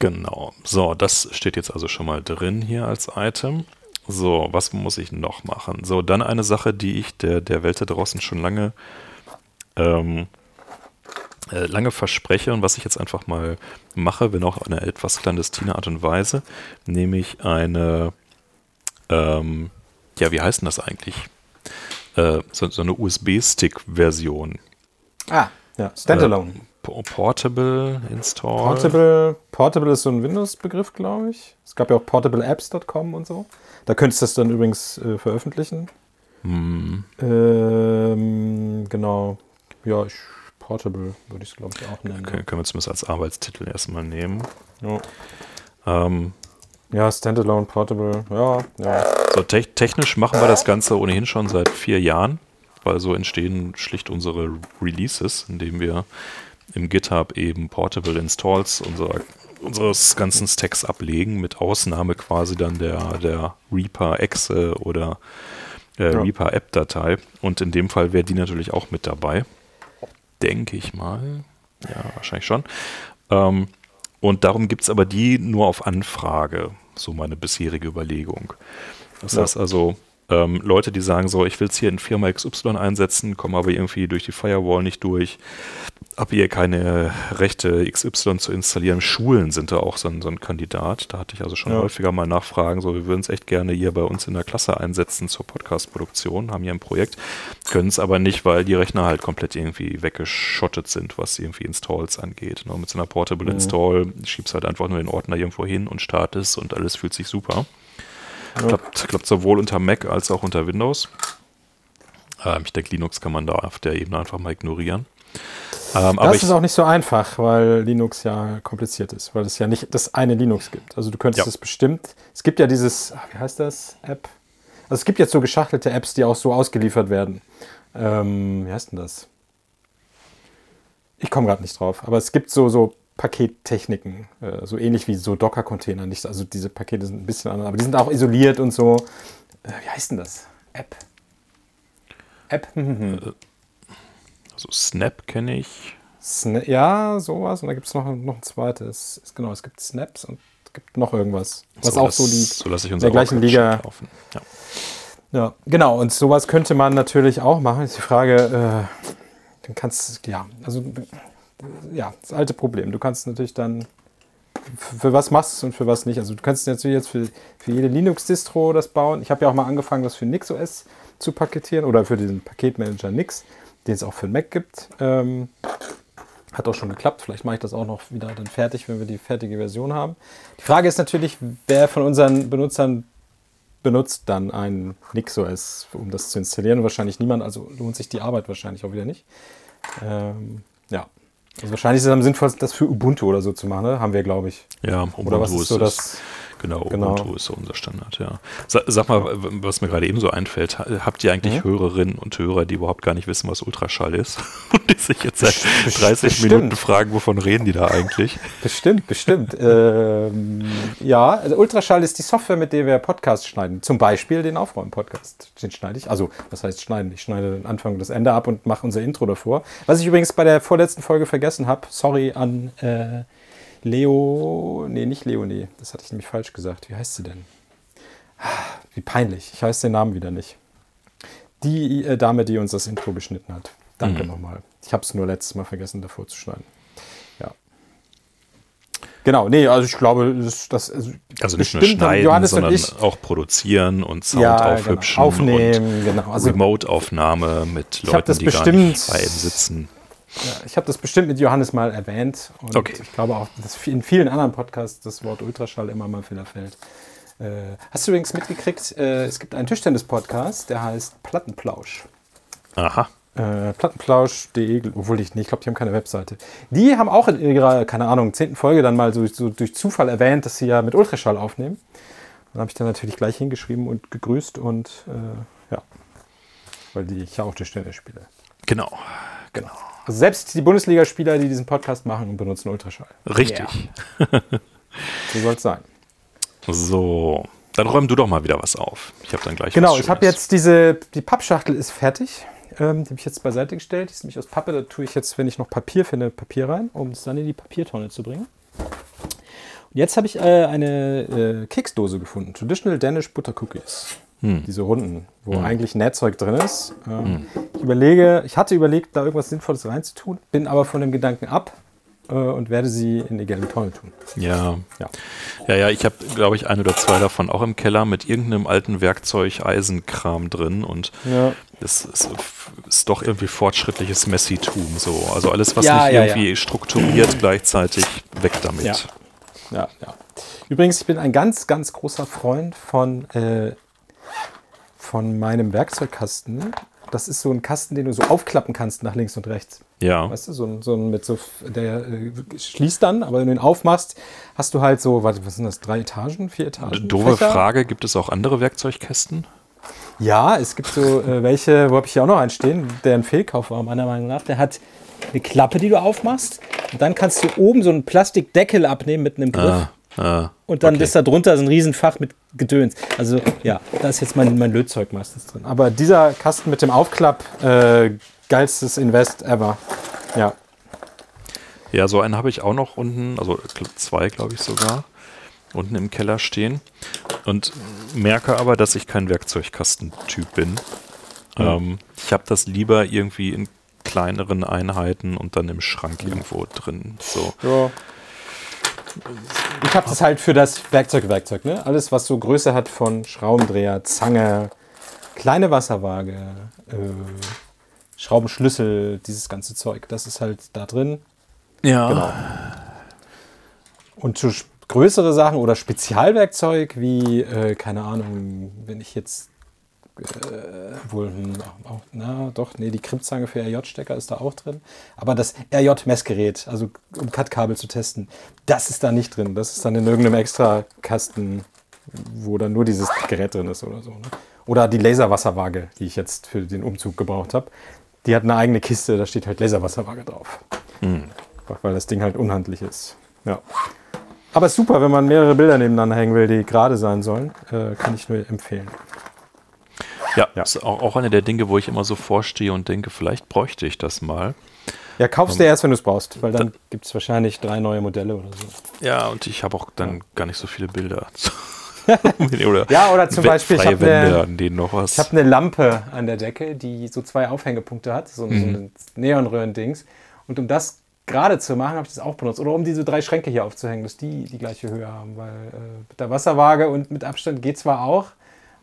Genau. So, das steht jetzt also schon mal drin hier als Item. So, was muss ich noch machen? So, dann eine Sache, die ich der, der Welt da draußen schon lange, ähm, äh, lange verspreche und was ich jetzt einfach mal mache, wenn auch auf eine etwas clandestine Art und Weise, nämlich eine, ähm, ja, wie heißt denn das eigentlich? Äh, so, so eine USB-Stick-Version. ah, ja. Standalone. P- Portable Install. Portable, Portable ist so ein Windows-Begriff, glaube ich. Es gab ja auch portableapps.com und so. Da könntest du das dann übrigens äh, veröffentlichen. Hm. Ähm, genau. Ja, ich, Portable würde ich es, glaube ich, auch nennen. Können, können wir zumindest als Arbeitstitel erstmal nehmen. Ja. Ähm, ja, Standalone, Portable, ja, ja. so te technisch machen wir das Ganze ohnehin schon seit vier Jahren, weil so entstehen schlicht unsere Releases, indem wir im GitHub eben Portable Installs unserer, unseres ganzen Stacks ablegen, mit Ausnahme quasi dann der, der Reaper Exe oder äh, Ja. Reaper App-Datei. Und in dem Fall wäre die natürlich auch mit dabei. Denke ich mal. Ja, wahrscheinlich schon. Ähm, und darum gibt es aber die nur auf Anfrage, so meine bisherige Überlegung. Das Ja. heißt also, ähm, Leute, die sagen so, ich will es hier in Firma XY einsetzen, komme aber irgendwie durch die Firewall nicht durch, habe hier keine Rechte XY zu installieren. Schulen sind da auch so ein, so ein Kandidat. Da hatte ich also schon Ja. häufiger mal Nachfragen, so wir würden es echt gerne hier bei uns in der Klasse einsetzen zur Podcast-Produktion, haben hier ein Projekt, können es aber nicht, weil die Rechner halt komplett irgendwie weggeschottet sind, was irgendwie Installs angeht. Ne? Mit so einer Portable Mhm. Install schiebst halt einfach nur den Ordner irgendwo hin und startest und alles fühlt sich super. Ja. Klappt, klappt sowohl unter Mac als auch unter Windows. Ähm, ich denke, Linux kann man da auf der Ebene einfach mal ignorieren. Ähm, aber das ich, ist auch nicht so einfach, weil Linux ja kompliziert ist, weil es ja nicht das eine Linux gibt. Also du könntest Ja. es bestimmt, es gibt ja dieses, ah, wie heißt das, App? Also es gibt jetzt so geschachtelte Apps, die auch so ausgeliefert werden. Ähm, wie heißt denn das? Ich komme gerade nicht drauf, aber es gibt so, so Pakettechniken, äh, so ähnlich wie so Docker-Container. Nicht, also diese Pakete sind ein bisschen anders, aber die sind auch isoliert und so. Äh, wie heißt denn das? App. App. Hm, hm, hm. Also Snap kenne ich. Sna ja, sowas. Und da gibt es noch, noch ein zweites. Es- Genau, es gibt Snaps und es gibt noch irgendwas. Was so, auch so die So lasse ich in der gleichen Liga. laufen. Ja. Ja, genau. Und sowas könnte man natürlich auch machen. Ist die Frage, äh, dann kannst ja, also äh, ja, das alte Problem. Du kannst natürlich dann für was machst du es und für was nicht. Also du kannst natürlich jetzt für, für jede Linux-Distro das bauen. Ich habe ja auch mal angefangen, das für NixOS zu paketieren oder für diesen Paketmanager Nix, den es auch für den Mac gibt. Ähm, hat auch schon geklappt. Vielleicht mache ich das auch noch wieder dann fertig, wenn wir die fertige Version haben. Die Frage ist natürlich, wer von unseren Benutzern benutzt dann ein NixOS, um das zu installieren. Wahrscheinlich niemand, also lohnt sich die Arbeit wahrscheinlich auch wieder nicht. Ähm, ja. Also wahrscheinlich ist es am sinnvollsten, das für Ubuntu oder so zu machen, ne? haben wir, glaube ich. Ja, Ubuntu Oder was ist so das? Genau, Genau. Ubuntu ist so unser Standard, ja. Sa sag mal, was mir gerade eben so einfällt, ha- habt ihr eigentlich Mhm. Hörerinnen und Hörer, die überhaupt gar nicht wissen, was Ultraschall ist? Und die sich jetzt seit Best- 30 bestimmt. Minuten fragen, wovon reden die da eigentlich? Bestimmt, bestimmt. ähm, ja, also Ultraschall ist die Software, mit der wir Podcasts schneiden. Zum Beispiel den Aufräumen-Podcast. Den schneide ich. Also, was heißt schneiden? Ich schneide den Anfang und das Ende ab und mache unser Intro davor. Was ich übrigens bei der vorletzten Folge vergessen habe. Sorry an äh, Leo. Nee, nicht Leonie. Das hatte ich nämlich falsch gesagt. Wie heißt sie denn? Ah, Wie peinlich. Ich weiß den Namen wieder nicht. Die äh, Dame, die uns das Intro geschnitten hat. Danke nochmal. Ich habe es nur letztes Mal vergessen, davor zu schneiden. Ja. Genau, nee, also ich glaube, das, das also Also nicht nur schneiden, Johannes sondern ich auch produzieren und Sound ja, aufhübschen genau, aufnehmen, genau. und Also Remote-Aufnahme mit Leuten, die gar bestimmt- nicht bei ihm sitzen. Ich habe das bestimmt mit Johannes mal erwähnt und Okay. ich glaube auch, dass in vielen anderen Podcasts das Wort Ultraschall immer mal wieder fällt. Äh, hast du übrigens mitgekriegt, äh, es gibt einen Tischtennis-Podcast, der heißt Plattenplausch. Aha. Äh, Plattenplausch.de, obwohl ich, nee, ich glaube, die haben keine Webseite. Die haben auch in ihrer, keine Ahnung, zehnten Folge dann mal so, so durch Zufall erwähnt, dass sie ja mit Ultraschall aufnehmen. Dann habe ich dann natürlich gleich hingeschrieben und gegrüßt und äh, ja, weil die ich ja auch Tischtennis spiele. Genau. Genau. Also selbst die Bundesligaspieler, die diesen Podcast machen, benutzen Ultraschall. Richtig. So soll es sein. So. Dann räum du doch mal wieder was auf. Ich habe dann gleich Genau, ich habe jetzt diese, die Pappschachtel ist fertig. Ähm, die habe ich jetzt beiseite gestellt. Die ist nämlich aus Pappe. Da tue ich jetzt, wenn ich noch Papier finde, Papier rein, um es dann in die Papiertonne zu bringen. Und jetzt habe ich äh, eine äh, Keksdose gefunden. Traditional Danish Butter Cookies. Diese runden, wo eigentlich Nähzeug drin ist. Ähm, Ich überlege, ich hatte überlegt, da irgendwas Sinnvolles reinzutun, bin aber von dem Gedanken ab äh, und werde sie in die gelbe Tonne tun. Ja. Ja. Ja, ja, ich habe, glaube ich, ein oder zwei davon auch im Keller mit irgendeinem alten Werkzeug, Eisenkram drin und Ja. das ist, ist doch irgendwie fortschrittliches Messitum so. Also alles, was Ja, nicht ja, irgendwie strukturiert gleichzeitig, weg damit. Ja. Ja, ja. Übrigens, ich bin ein ganz, ganz großer Freund von, äh, von meinem Werkzeugkasten. Das ist so ein Kasten, den du so aufklappen kannst nach links und rechts. Ja. Weißt du, so ein, so ein mit so, der äh, schließt dann, aber wenn du ihn aufmachst, hast du halt so, warte, was sind das, drei Etagen, vier Etagen? Doofe Fächer? Frage, gibt es auch andere Werkzeugkästen? Ja, es gibt so äh, welche, wo habe ich hier auch noch einen stehen, der ein Fehlkauf war, meiner Meinung nach. Der hat eine Klappe, die du aufmachst. Und dann kannst du oben so einen Plastikdeckel abnehmen mit einem Griff. Ah, Und dann okay. ist da drunter so ein Riesenfach mit Gedöns. Also ja, da ist jetzt mein, mein Lötzeug meistens drin. Aber dieser Kasten mit dem Aufklapp, äh, geilstes Invest ever. Ja. Ja, so einen habe ich auch noch unten, also zwei, glaube ich sogar, unten im Keller stehen. Und merke aber, dass ich kein Werkzeugkastentyp bin. Ähm, ich habe das lieber irgendwie in kleineren Einheiten und dann im Schrank irgendwo drin. So. ja. Ich habe das halt für das Werkzeug-Werkzeug. Ne? Alles, was so Größe hat von Schraubendreher, Zange, kleine Wasserwaage, äh, Schraubenschlüssel, dieses ganze Zeug. Das ist halt da drin. Ja. Genau. Und sp- größere Sachen oder Spezialwerkzeug wie, äh, keine Ahnung, wenn ich jetzt äh, wohl, hm, auch, na doch, nee, die Krippzange für RJ-Stecker ist da auch drin. Aber das RJ-Messgerät, also um Cut-Kabel zu testen, das ist da nicht drin. Das ist dann in irgendeinem extra Kasten, wo dann nur dieses Gerät drin ist oder so. Ne? Oder die Laserwasserwaage, die ich jetzt für den Umzug gebraucht habe. Die hat eine eigene Kiste, da steht halt Laserwasserwaage drauf. Einfach weil das Ding halt unhandlich ist. Ja. Aber ist super, wenn man mehrere Bilder nebeneinander hängen will, die gerade sein sollen. Äh, kann ich nur empfehlen. Ja, Ja. ist auch, auch eine der Dinge, wo ich immer so vorstehe und denke, vielleicht bräuchte ich das mal. Ja, kaufst du erst, wenn du es brauchst, weil dann gibt es wahrscheinlich drei neue Modelle oder so. Ja, und ich habe auch dann gar nicht so viele Bilder. oder Ja, oder zum Beispiel, ich hab Wände, eine-. Ich habe eine Lampe an der Decke, die so zwei Aufhängepunkte hat, so, Mhm. so ein Neonröhren-Dings. Und um das gerade zu machen, habe ich das auch benutzt. Oder um diese drei Schränke hier aufzuhängen, dass die die gleiche Höhe haben. Weil äh, mit der Wasserwaage und mit Abstand geht zwar auch,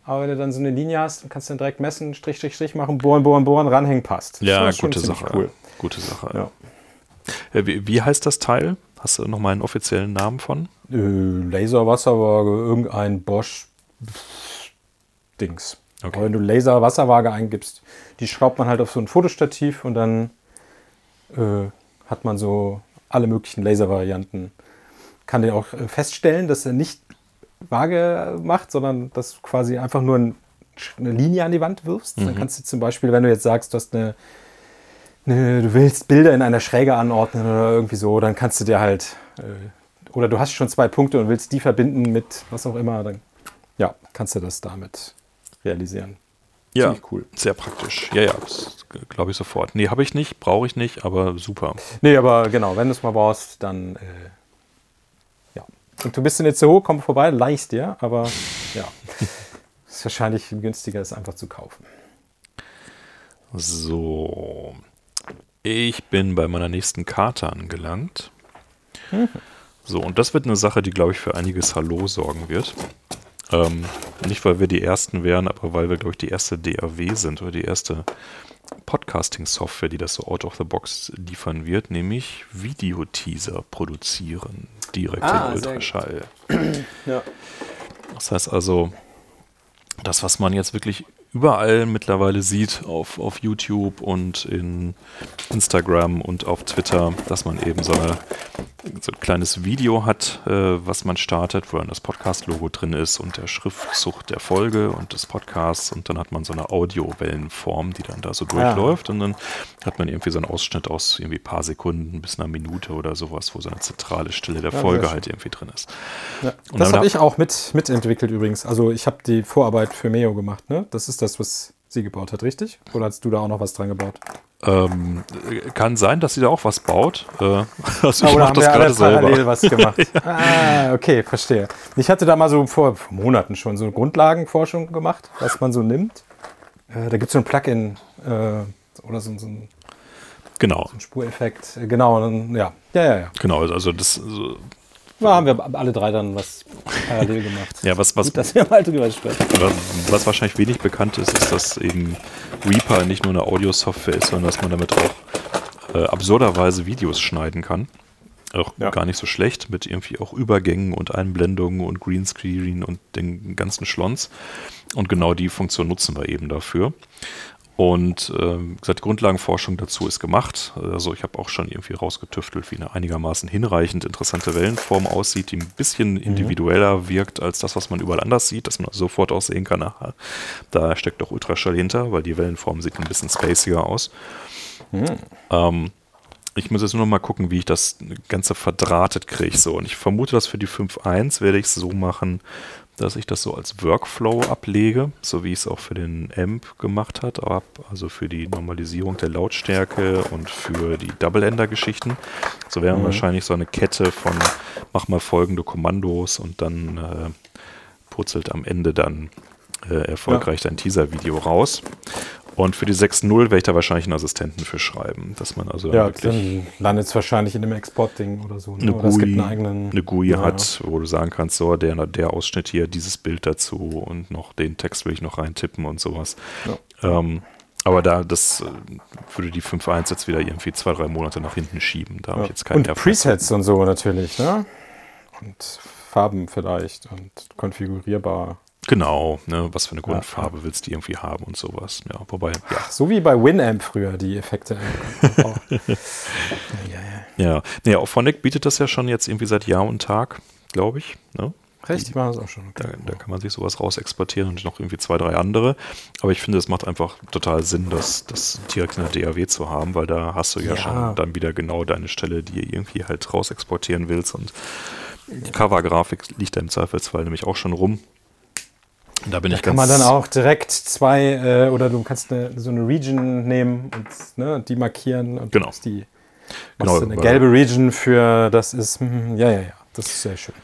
aber wenn du dann so eine Linie hast, dann kannst du dann direkt messen, Strich, Strich, Strich machen, bohren, bohren, bohren, ranhängen, passt. ja, gute Sache. Cool. Gute Sache. Ja. Äh, Wie, wie heißt das Teil? Hast du nochmal einen offiziellen Namen von? Äh, Laser-Wasserwaage, irgendein Bosch Dings. Okay. Aber wenn du Laser-Wasserwaage eingibst, die schraubt man halt auf so ein Fotostativ und dann äh, hat man so alle möglichen Laservarianten. Kann den auch äh, feststellen, dass er nicht Waage macht, sondern dass du quasi einfach nur ein, eine Linie an die Wand wirfst. Dann kannst du zum Beispiel, wenn du jetzt sagst, du hast eine, eine, du willst Bilder in einer Schräge anordnen oder irgendwie so, dann kannst du dir halt, äh, oder du hast schon zwei Punkte und willst die verbinden mit was auch immer, dann ja, kannst du das damit realisieren. Ja, Ziemlich cool. sehr praktisch. Ja, ja, glaube ich sofort. Nee, habe ich nicht, brauche ich nicht, aber super. Nee, aber genau, wenn du es mal brauchst, dann äh. Und du bist so hoch, komm vorbei, leihst dir, aber ja. ist wahrscheinlich günstiger, es einfach zu kaufen. So. Ich bin bei meiner nächsten Karte angelangt. So, und das wird eine Sache, die, glaube ich, für einiges Hallo sorgen wird. Ähm, nicht, weil wir die Ersten wären, aber weil wir, glaube ich, die erste DAW sind oder die erste Podcasting-Software, die das so out of the box liefern wird, nämlich Videoteaser produzieren, direkt Ah, in Ultraschall. Ja. Das heißt also, das, was man jetzt wirklich überall mittlerweile sieht, auf, auf YouTube und in Instagram und auf Twitter, dass man eben so, eine, so ein kleines Video hat, äh, was man startet, wo dann das Podcast-Logo drin ist und der Schriftzug der Folge und des Podcasts und dann hat man so eine Audiowellenform, die dann da so durchläuft und dann hat man irgendwie so einen Ausschnitt aus irgendwie paar Sekunden bis einer Minute oder sowas, wo so eine zentrale Stelle der Ja, Folge halt irgendwie drin ist. Ja. Und Das habe ich auch mit, mitentwickelt übrigens. Also ich habe die Vorarbeit für Meo gemacht. Ne? Das ist das, was sie gebaut hat, richtig? Oder hast du da auch noch was dran gebaut? Ähm, kann sein, dass sie da auch was baut. Äh, also ich Oder mache das gerade selber. parallel was gemacht? Ah, okay, verstehe. Ich hatte da mal so vor, Monaten schon so eine Grundlagenforschung gemacht, was man so nimmt. Äh, da gibt es so ein Plugin äh, oder so, so ein Genau, Spureffekt. Äh, Genau, dann, ja. Ja, ja, ja. genau. Also das, so, Da haben wir alle drei dann was parallel gemacht. ja, was, was, Gut, dass wir mal drüber sprechen. was, was wahrscheinlich wenig bekannt ist, ist, dass eben Reaper nicht nur eine Audiosoftware ist, sondern dass man damit auch äh, absurderweise Videos schneiden kann. Auch Ja. gar nicht so schlecht, mit irgendwie auch Übergängen und Einblendungen und Greenscreen und den ganzen Schlons. Und genau die Funktion nutzen wir eben dafür. Und ähm, gesagt, Grundlagenforschung dazu ist gemacht. Also ich habe auch schon irgendwie rausgetüftelt, wie eine einigermaßen hinreichend interessante Wellenform aussieht, die ein bisschen individueller wirkt als das, was man überall anders sieht, dass man sofort auch sehen kann, aha, da steckt doch Ultraschall hinter, weil die Wellenform sieht ein bisschen spaciger aus. Ähm, ich muss jetzt nur noch mal gucken, wie ich das Ganze verdrahtet kriege. So. Und ich vermute, dass für die 5.1 werde ich es so machen, dass ich das so als Workflow ablege, so wie ich es auch für den Amp gemacht hat, also für die Normalisierung der Lautstärke und für die Double-Ender-Geschichten. So wäre wahrscheinlich so eine Kette von mach mal folgende Kommandos und dann äh, purzelt am Ende dann äh, erfolgreich dein Teaser-Video raus. Und für die 6.0 werde ich da wahrscheinlich einen Assistenten für schreiben, dass man also Ja, wirklich dann landet es wahrscheinlich in dem Exportding oder so. Ne? eine oder es gibt GUI, einen eigenen. eine GUI Ja. hat, wo du sagen kannst, so, der, der Ausschnitt hier, dieses Bild dazu und noch den Text will ich noch reintippen und sowas. Ähm, aber da, das würde die 5.1 jetzt wieder irgendwie zwei, drei Monate nach hinten schieben. Da habe ich jetzt keinen Und mehr Presets und so natürlich, ne? Und Farben vielleicht und konfigurierbar. Genau, ne, was für eine Grundfarbe willst du irgendwie haben und sowas. Ja, wobei, ja, So wie bei Winamp früher die Effekte. auch. ja, ja. ja. Nee, Auphonic bietet das ja schon jetzt irgendwie seit Jahr und Tag, glaube ich. Ne? Recht, die machen das auch schon. Da, da, kann man sich sowas raus exportieren und noch irgendwie zwei, drei andere. Aber ich finde, es macht einfach total Sinn, das, das direkt in der DAW zu haben, weil da hast du ja, ja, schon dann wieder genau deine Stelle, die ihr irgendwie halt raus exportieren willst. Und die Cover-Grafik liegt da im Zweifelsfall nämlich auch schon rum. Da bin da ich kann man dann auch direkt zwei äh, oder du kannst eine, so eine Region nehmen und ne, die markieren und genau. die genau, eine gelbe Region für das ist hm, ja ja ja das ist sehr schön.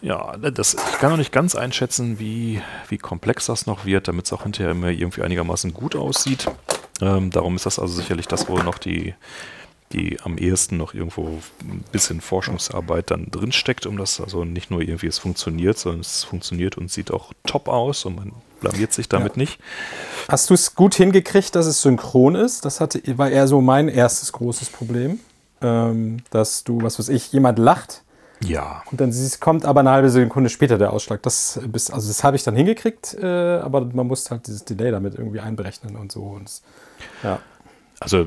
Ja, das, ich kann noch nicht ganz einschätzen, wie, wie komplex das noch wird, damit es auch hinterher immer irgendwie einigermaßen gut aussieht. Ähm, darum ist das also sicherlich das, wo noch die, die am ehesten noch irgendwo ein bisschen Forschungsarbeit dann drinsteckt, um das also nicht nur irgendwie es funktioniert, sondern es funktioniert und sieht auch top aus und man blamiert sich damit ja. nicht. Hast du es gut hingekriegt, dass es synchron ist? Das hatte, war eher so mein erstes großes Problem, ähm, dass du, was weiß ich, jemand lacht. Ja. Und dann kommt aber eine halbe Sekunde später der Ausschlag. Das, bis, also das habe ich dann hingekriegt, äh, aber man muss halt dieses Delay damit irgendwie einberechnen und so. Und, ja. Also,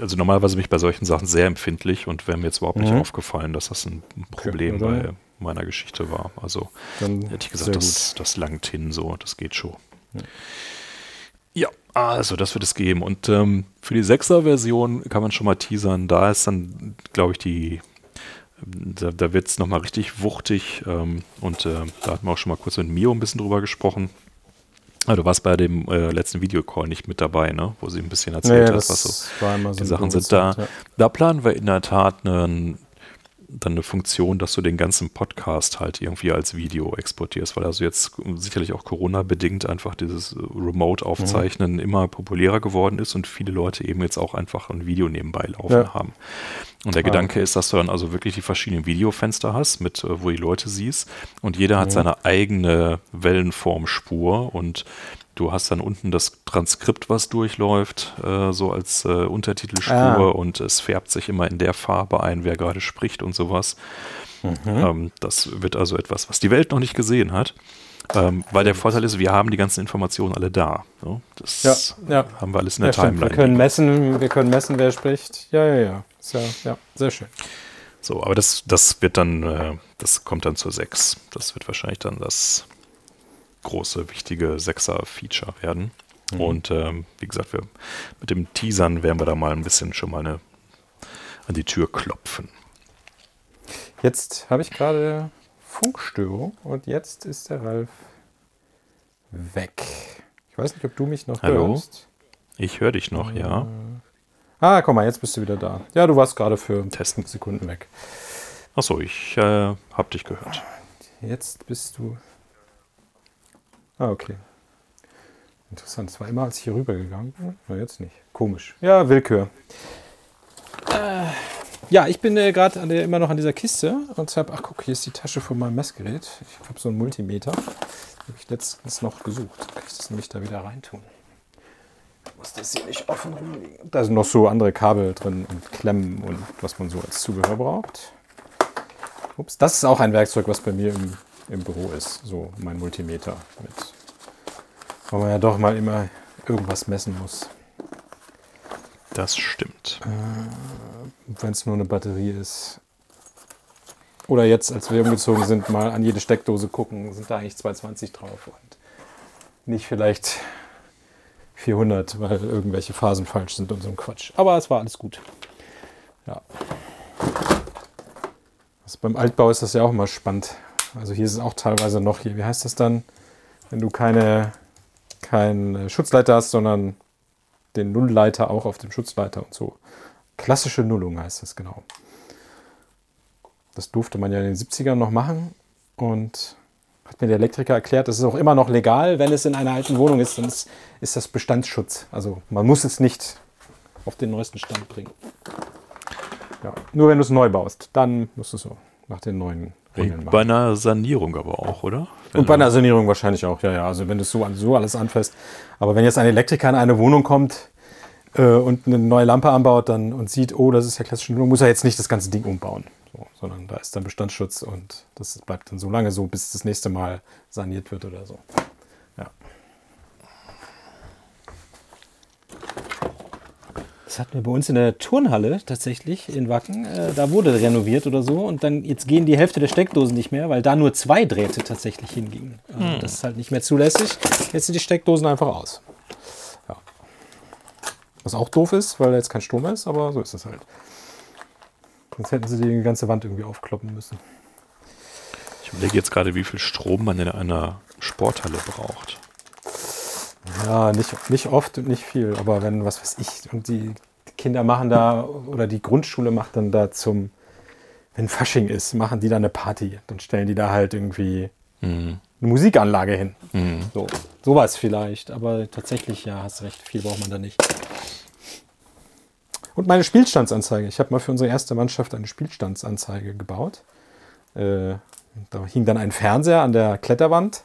also normalerweise bin ich bei solchen Sachen sehr empfindlich und wäre mir jetzt überhaupt nicht mhm. aufgefallen, dass das ein Problem okay, bei meiner Geschichte war. Also Dann hätte ich gesagt, das, das langt hin so, das geht schon. Ja. ja also das wird es geben. Und ähm, für die 6er-Version kann man schon mal teasern. Da ist dann, glaube ich, die, da, da wird es nochmal richtig wuchtig. Ähm, und äh, da hatten wir auch schon mal kurz mit Mio ein bisschen drüber gesprochen. Ah, du warst bei dem äh, letzten Videocall nicht mit dabei, ne? wo sie ein bisschen erzählt nee, hat, was so, die Sachen sind. Da, ja. da planen wir in der Tat einen dann eine Funktion, dass du den ganzen Podcast halt irgendwie als Video exportierst, weil also jetzt sicherlich auch Corona-bedingt einfach dieses Remote-Aufzeichnen mhm. immer populärer geworden ist und viele Leute eben jetzt auch einfach ein Video nebenbei laufen ja. haben. Und der ah, Gedanke ist, dass du dann also wirklich die verschiedenen Videofenster hast, mit äh, wo die Leute siehst und jeder hat mhm. seine eigene Wellenformspur und Du hast dann unten das Transkript, was durchläuft, äh, so als äh, Untertitelspur ah. und es färbt sich immer in der Farbe ein, wer gerade spricht und sowas. Mhm. Ähm, das wird also etwas, was die Welt noch nicht gesehen hat. Ähm, weil der Vorteil ist, wir haben die ganzen Informationen alle da. So, das ja, ja. haben wir alles in der ja, Timeline. Wir können messen, wir können messen, wer spricht. Ja, ja, ja. Ja, ja, sehr schön. So, aber das, das wird dann, äh, das kommt dann zur 6. Das wird wahrscheinlich dann das große, wichtige Sechser-Feature werden. Mhm. Und ähm, wie gesagt, wir, mit dem Teasern werden wir da mal ein bisschen schon mal eine, an die Tür klopfen. Jetzt habe ich gerade Funkstörung und jetzt ist der Ralf weg. Ich weiß nicht, ob du mich noch Hallo? hörst. Ich höre dich noch, äh, ja. Ah, komm mal, jetzt bist du wieder da. Ja, du warst gerade für Test. fünf Sekunden weg. Achso, ich äh, habe dich gehört. Jetzt bist du Ah, okay. Interessant. Es war immer, als ich hier rüber gegangen bin. Na, jetzt nicht. Komisch. Ja, Willkür. Äh, ja, ich bin äh, gerade immer noch an dieser Kiste und habe, ach guck, hier ist die Tasche von meinem Messgerät. Ich habe so einen Multimeter. Habe ich letztens noch gesucht. Kann ich das nämlich da wieder reintun? Muss das hier nicht offen rumliegen? Da sind noch so andere Kabel drin und Klemmen und was man so als Zubehör braucht. Ups, das ist auch ein Werkzeug, was bei mir im im Büro ist. So mein Multimeter mit. Weil man ja doch mal immer irgendwas messen muss. Das stimmt. Äh, Wenn es nur eine Batterie ist. Oder jetzt, als wir umgezogen sind, mal an jede Steckdose gucken, sind da eigentlich 220 drauf und nicht vielleicht 400, weil irgendwelche Phasen falsch sind und so ein Quatsch. Aber es war alles gut. Ja. Also beim Altbau ist das ja auch immer spannend, also hier ist es auch teilweise noch hier. Wie heißt das dann, wenn du keine, keinen Schutzleiter hast, sondern den Nullleiter auch auf dem Schutzleiter und so. Klassische Nullung heißt das genau. Das durfte man ja in den 70ern noch machen und hat mir der Elektriker erklärt, das ist auch immer noch legal, wenn es in einer alten Wohnung ist, dann ist, ist das Bestandsschutz. Also man muss es nicht auf den neuesten Stand bringen. Ja, nur wenn du es neu baust, dann musst du es so nach den neuen Bei einer Sanierung aber auch, oder? Wenn und bei einer Sanierung wahrscheinlich auch, ja, ja. Also wenn du so, so alles anfasst. Aber wenn jetzt ein Elektriker in eine Wohnung kommt äh, und eine neue Lampe anbaut dann, und sieht, oh, das ist ja klassische Wohnung, muss er jetzt nicht das ganze Ding umbauen. So, sondern da ist dann Bestandsschutz und das bleibt dann so lange so, bis das nächste Mal saniert wird oder so. Ja. Das hatten wir bei uns in der Turnhalle tatsächlich in Wacken. Äh, da wurde renoviert oder so. Und dann jetzt gehen die Hälfte der Steckdosen nicht mehr, weil da nur zwei Drähte tatsächlich hingingen. Also Das ist halt nicht mehr zulässig. Jetzt sind die Steckdosen einfach aus. Ja. Was auch doof ist, weil da jetzt kein Strom mehr ist, aber so ist es halt. Sonst hätten sie die ganze Wand irgendwie aufkloppen müssen. Ich überlege jetzt gerade, wie viel Strom man in einer Sporthalle braucht. Ja, nicht, nicht oft und nicht viel, aber wenn, was weiß ich, und die Kinder machen da, oder die Grundschule macht dann da zum, wenn Fasching ist, machen die da eine Party. Dann stellen die da halt irgendwie eine Musikanlage hin. So, sowas vielleicht, aber tatsächlich, ja, hast recht, viel braucht man da nicht. Und meine Spielstandsanzeige. Ich habe mal für unsere erste Mannschaft eine Spielstandsanzeige gebaut. Äh, da hing dann ein Fernseher an der Kletterwand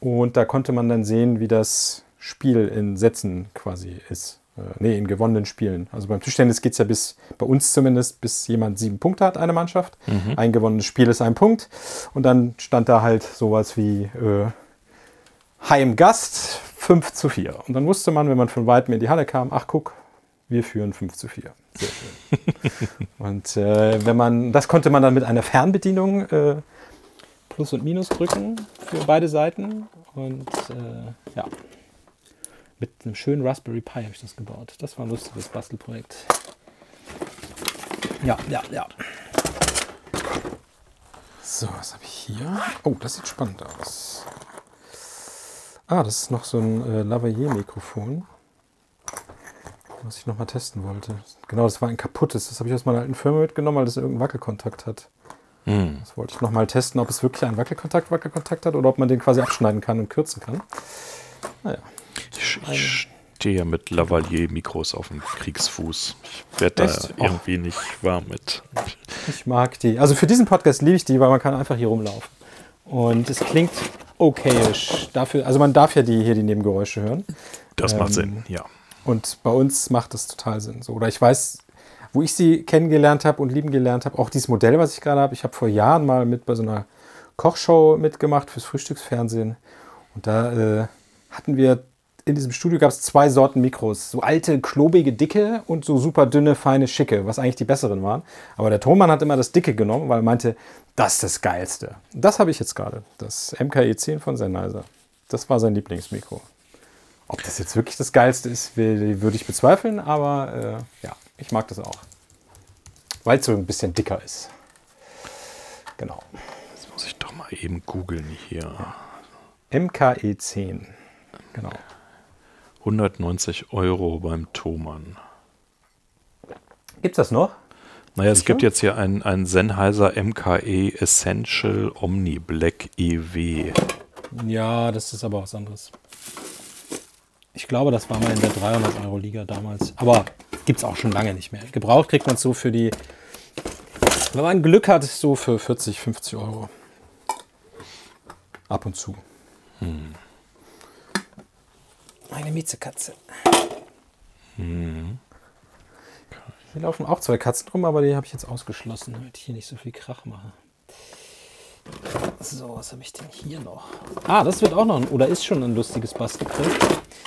und da konnte man dann sehen, wie das Spiel in Sätzen quasi ist. Äh, nee, in gewonnenen Spielen. Also beim Tischtennis geht es ja bis, bei uns zumindest, bis jemand sieben Punkte hat, eine Mannschaft. Ein gewonnenes Spiel ist ein Punkt. Und dann stand da halt sowas wie äh, Heimgast 5 zu 4. Und dann wusste man, wenn man von weitem in die Halle kam, ach guck, wir führen 5 zu 4. Sehr schön. und äh, wenn man, das konnte man dann mit einer Fernbedienung äh, Plus und Minus drücken für beide Seiten. Und äh, ja, mit einem schönen Raspberry Pi habe ich das gebaut. Das war ein lustiges Bastelprojekt. Ja, ja, ja. So, was habe ich hier? Oh, das sieht spannend aus. Ah, das ist noch so ein äh, Lavalier-Mikrofon, was ich noch mal testen wollte. Genau, das war ein kaputtes. Das habe ich aus meiner alten Firma mitgenommen, weil das irgendeinen Wackelkontakt hat. Das wollte ich noch mal testen, ob es wirklich einen Wackelkontakt, Wackelkontakt hat oder ob man den quasi abschneiden kann und kürzen kann. Naja. Ich, ich stehe ja mit Lavalier-Mikros auf dem Kriegsfuß. Ich werde da Echt? Oh. irgendwie nicht warm mit. Ich mag die. Also für diesen Podcast liebe ich die, weil man kann einfach hier rumlaufen. Und es klingt okayisch. Dafür, also man darf ja die, hier die Nebengeräusche hören. Das macht Ähm, Sinn, ja. Und bei uns macht das total Sinn. So, oder ich weiß, wo ich sie kennengelernt habe und lieben gelernt habe, auch dieses Modell, was ich gerade habe. Ich habe vor Jahren mal mit bei so einer Kochshow mitgemacht fürs Frühstücksfernsehen. Und da äh, hatten wir in diesem Studio gab es zwei Sorten Mikros. So alte, klobige, dicke und so super dünne, feine, schicke, was eigentlich die besseren waren. Aber der Tonmann hat immer das dicke genommen, weil er meinte, das ist das Geilste. Das habe ich jetzt gerade. Das MKE 10 von Sennheiser. Das war sein Lieblingsmikro. Ob das jetzt wirklich das Geilste ist, würde ich bezweifeln, aber äh, ja, ich mag das auch. Weil es so ein bisschen dicker ist. Genau. Jetzt muss ich doch mal eben googeln hier. MKE 10. Genau. 190 Euro beim Thomann. Gibt's das noch? Naja, es Sicher? gibt jetzt hier ein, ein Sennheiser MKE Essential Omni Black EW. Ja, das ist aber was anderes. Ich glaube, das war mal in der 300 Euro Liga damals. Aber gibt's auch schon lange nicht mehr. Gebraucht kriegt man so für die, wenn man Glück hat, so für 40, 50 Euro. Ab und zu. Eine Miezekatze. Hier laufen auch zwei Katzen rum, aber die habe ich jetzt ausgeschlossen, damit ich hier nicht so viel Krach mache. So, was habe ich denn hier noch? Ah, das wird auch noch ein, oder ist schon ein lustiges Bastelprojekt.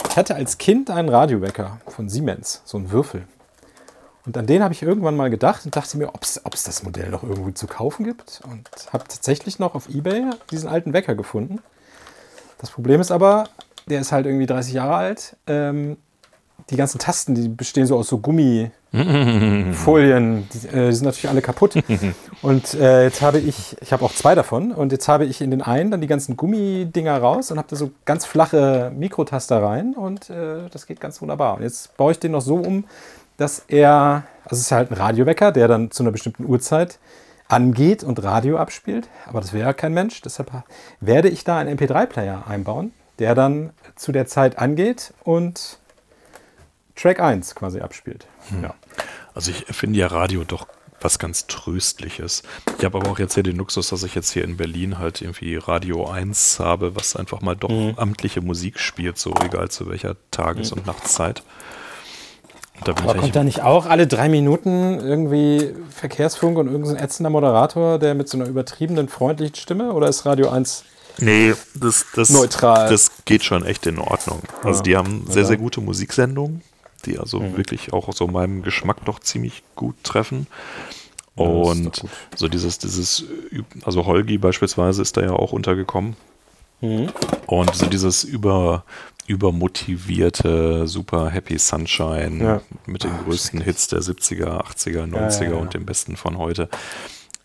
Ich hatte als Kind einen Radiowecker von Siemens, so einen Würfel. Und an den habe ich irgendwann mal gedacht und dachte mir, ob es das Modell noch irgendwo zu kaufen gibt. Und habe tatsächlich noch auf Ebay diesen alten Wecker gefunden. Das Problem ist aber, der ist halt irgendwie 30 Jahre alt. Ähm, die ganzen Tasten, die bestehen so aus so Gummifolien. Die, äh, die sind natürlich alle kaputt. Und äh, jetzt habe ich, ich habe auch zwei davon. Und jetzt habe ich in den einen dann die ganzen Gummidinger raus und habe da so ganz flache Mikrotaster rein. Und äh, das geht ganz wunderbar. Und jetzt baue ich den noch so um, dass er, also es ist halt ein Radiowecker, der dann zu einer bestimmten Uhrzeit angeht und Radio abspielt. Aber das wäre ja kein Mensch. Deshalb werde ich da einen MP3-Player einbauen, der dann zu der Zeit angeht und Track 1 quasi abspielt. Ja. Also ich finde ja Radio doch was ganz Tröstliches. Ich habe aber auch jetzt hier den Luxus, dass ich jetzt hier in Berlin halt irgendwie Radio 1 habe, was einfach mal doch Mhm. amtliche Musik spielt, so egal zu welcher Tages- und Nachtszeit. Und da bin Aber ich kommt da nicht auch alle drei Minuten irgendwie Verkehrsfunk und irgendein ätzender Moderator, der mit so einer übertriebenen, freundlichen Stimme? Oder ist Radio 1 nee, das, das, Neutral. das geht schon echt in Ordnung. Also die haben sehr, sehr gute Musiksendungen. Die also Mhm. wirklich auch so meinem Geschmack doch ziemlich gut treffen. Ja, Und so dieses, dieses, also Holgi beispielsweise ist da ja auch untergekommen. Mhm. Und so dieses über, übermotivierte, super Happy Sunshine Ja. mit den größten Hits der 70er, 80er, 90er ja, ja. und dem besten von heute.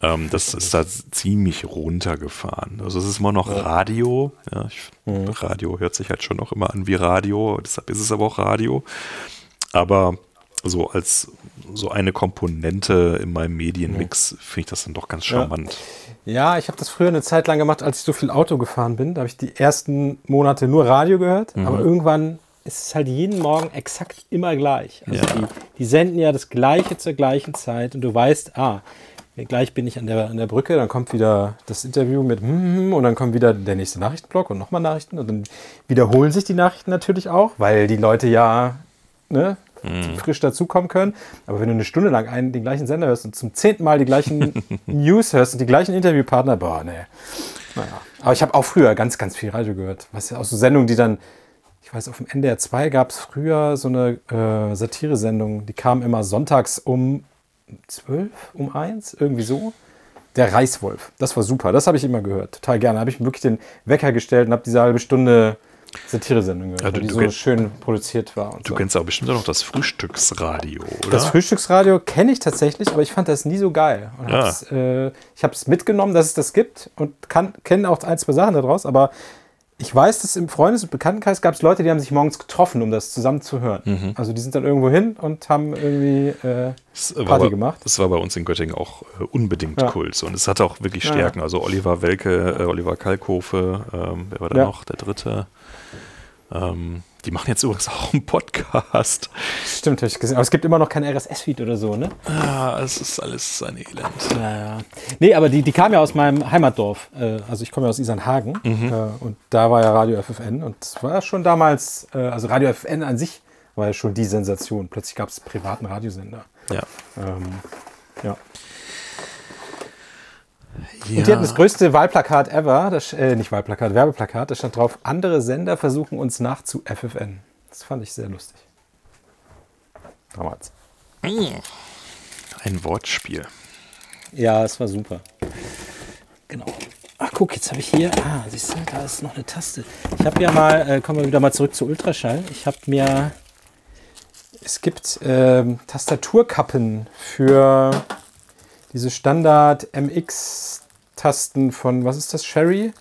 Ähm, das ist da ziemlich runtergefahren. Also es ist immer noch Radio. Ja, ich, Mhm. Radio hört sich halt schon noch immer an wie Radio, deshalb ist es aber auch Radio. Aber so als so eine Komponente in meinem Medienmix finde ich das dann doch ganz charmant. Ja, ich habe das früher eine Zeit lang gemacht, als ich so viel Auto gefahren bin. Da habe ich die ersten Monate nur Radio gehört, Mhm. aber irgendwann ist es halt jeden Morgen exakt immer gleich. Also Ja. die, die senden ja das Gleiche zur gleichen Zeit und du weißt, ah, gleich bin ich an der, an der Brücke, dann kommt wieder das Interview mit hm, und dann kommt wieder der nächste Nachrichtenblock und nochmal Nachrichten und dann wiederholen sich die Nachrichten natürlich auch, weil die Leute ja ne, frisch dazukommen können. Aber wenn du eine Stunde lang einen, den gleichen Sender hörst und zum zehnten Mal die gleichen News hörst und die gleichen Interviewpartner, boah, nee. Naja. Aber ich habe auch früher ganz, ganz viel Radio gehört. Was ja aus so Sendungen, die dann, ich weiß, auf dem NDR 2 gab es früher so eine äh, Satire-Sendung, die kam immer sonntags um 12, um 1, irgendwie so. Der Reichswolf. Das war super. Das habe ich immer gehört. Total gerne. Da habe ich mir wirklich den Wecker gestellt und habe diese halbe Stunde Satire-Sendung gehört, Ja, du- die du so kenn- schön produziert war. Und Du so. kennst aber bestimmt auch noch das Frühstücksradio, oder? Das Frühstücksradio kenne ich tatsächlich, aber ich fand das nie so geil. Und Ja. hab's, äh, ich habe es mitgenommen, dass es das gibt und kenne auch ein, zwei Sachen daraus, aber ich weiß, dass im Freundes- und Bekanntenkreis gab es Leute, die haben sich morgens getroffen, um das zusammen zu hören. Mhm. Also die sind dann irgendwo hin und haben irgendwie äh, Party bei- gemacht. Das war bei uns in Göttingen auch äh, unbedingt Ja. Kult. Und es hatte auch wirklich Ja, Stärken. Also Oliver Welke, äh, Oliver Kalkofe, ähm, wer war da Ja. noch? Der dritte. Ähm, die machen jetzt übrigens auch einen Podcast. Stimmt, habe ich gesehen. Aber es gibt immer noch kein RSS-Feed oder so, ne? Ah, es ist alles ein Elend. Naja. Nee, aber die, die kam ja aus meinem Heimatdorf. Äh, also ich komme ja aus Isernhagen. Mhm. Äh, und da war ja Radio FFN. Und es war schon damals, äh, also Radio FFN an sich war ja schon die Sensation. Plötzlich gab es privaten Radiosender. Ja. Ähm, ja. Ja. Und die hatten das größte Wahlplakat ever. Das, äh, nicht Wahlplakat, Werbeplakat. Da stand drauf, andere Sender versuchen uns nach zu FFN. Das fand ich sehr lustig. Damals. Ein Wortspiel. Ja, es war super. Genau. Ach, guck, jetzt habe ich hier. Ah, siehst du, da ist noch eine Taste. Ich habe ja mal, äh, kommen wir wieder mal zurück zu Ultraschall. Ich habe mir. Es gibt ähm, Tastaturkappen für diese Standard MX-Tasten von, was ist das, Sherry?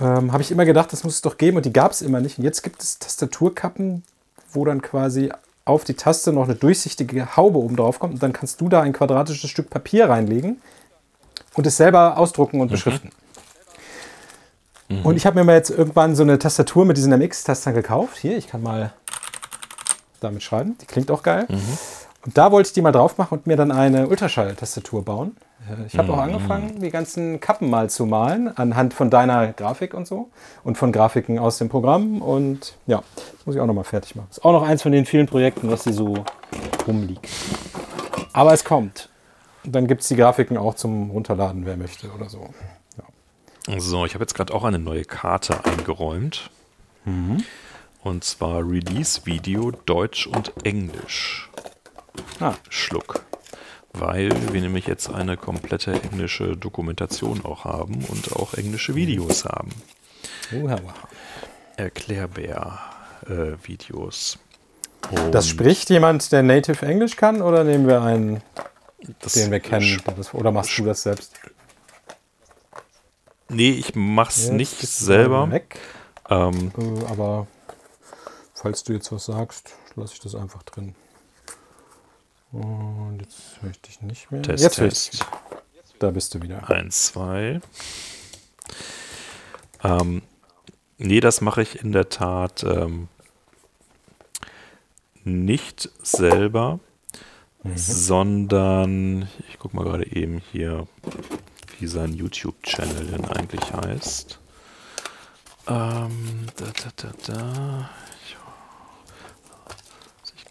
Ähm, habe ich immer gedacht, das muss es doch geben und die gab es immer nicht. Und jetzt gibt es Tastaturkappen, wo dann quasi auf die Taste noch eine durchsichtige Haube oben drauf kommt und dann kannst du da ein quadratisches Stück Papier reinlegen und es selber ausdrucken und beschriften. Und ich habe mir mal jetzt irgendwann so eine Tastatur mit diesen MX-Tastern gekauft. Hier, ich kann mal damit schreiben. Die klingt auch geil. Und da wollte ich die mal drauf machen und mir dann eine Ultraschall-Tastatur bauen. Äh, Ich habe auch angefangen, die ganzen Kappen mal zu malen, anhand von deiner Grafik und so. Und von Grafiken aus dem Programm. Und ja, das muss ich auch noch mal fertig machen. Ist auch noch eins von den vielen Projekten, was hier so rumliegt. Aber es kommt. Und dann gibt es die Grafiken auch zum Runterladen, wer möchte oder so. So, ich habe jetzt gerade auch eine neue Karte eingeräumt. Und zwar Release-Video Deutsch und Englisch. Ah, Schluck. Weil wir nämlich jetzt eine komplette englische Dokumentation auch haben und auch englische Videos haben. uha. Erklärbär-Videos. Das spricht jemand, der Native Englisch kann, oder nehmen wir einen, das den wir kennen? Oder machst du das selbst? Nee, ich mach's Jetzt nicht selber. er Weg. Ähm, Äh, aber falls du jetzt was sagst, lasse ich das einfach drin. Und jetzt höre ich dich nicht mehr. Test, jetzt höre ich dich. Da bist du wieder. Eins, zwei. Ähm, nee, das mache ich in der Tat ähm, nicht selber, sondern ich gucke mal gerade eben hier, wie sein YouTube-Channel denn eigentlich heißt. Ähm, da, da, da, da.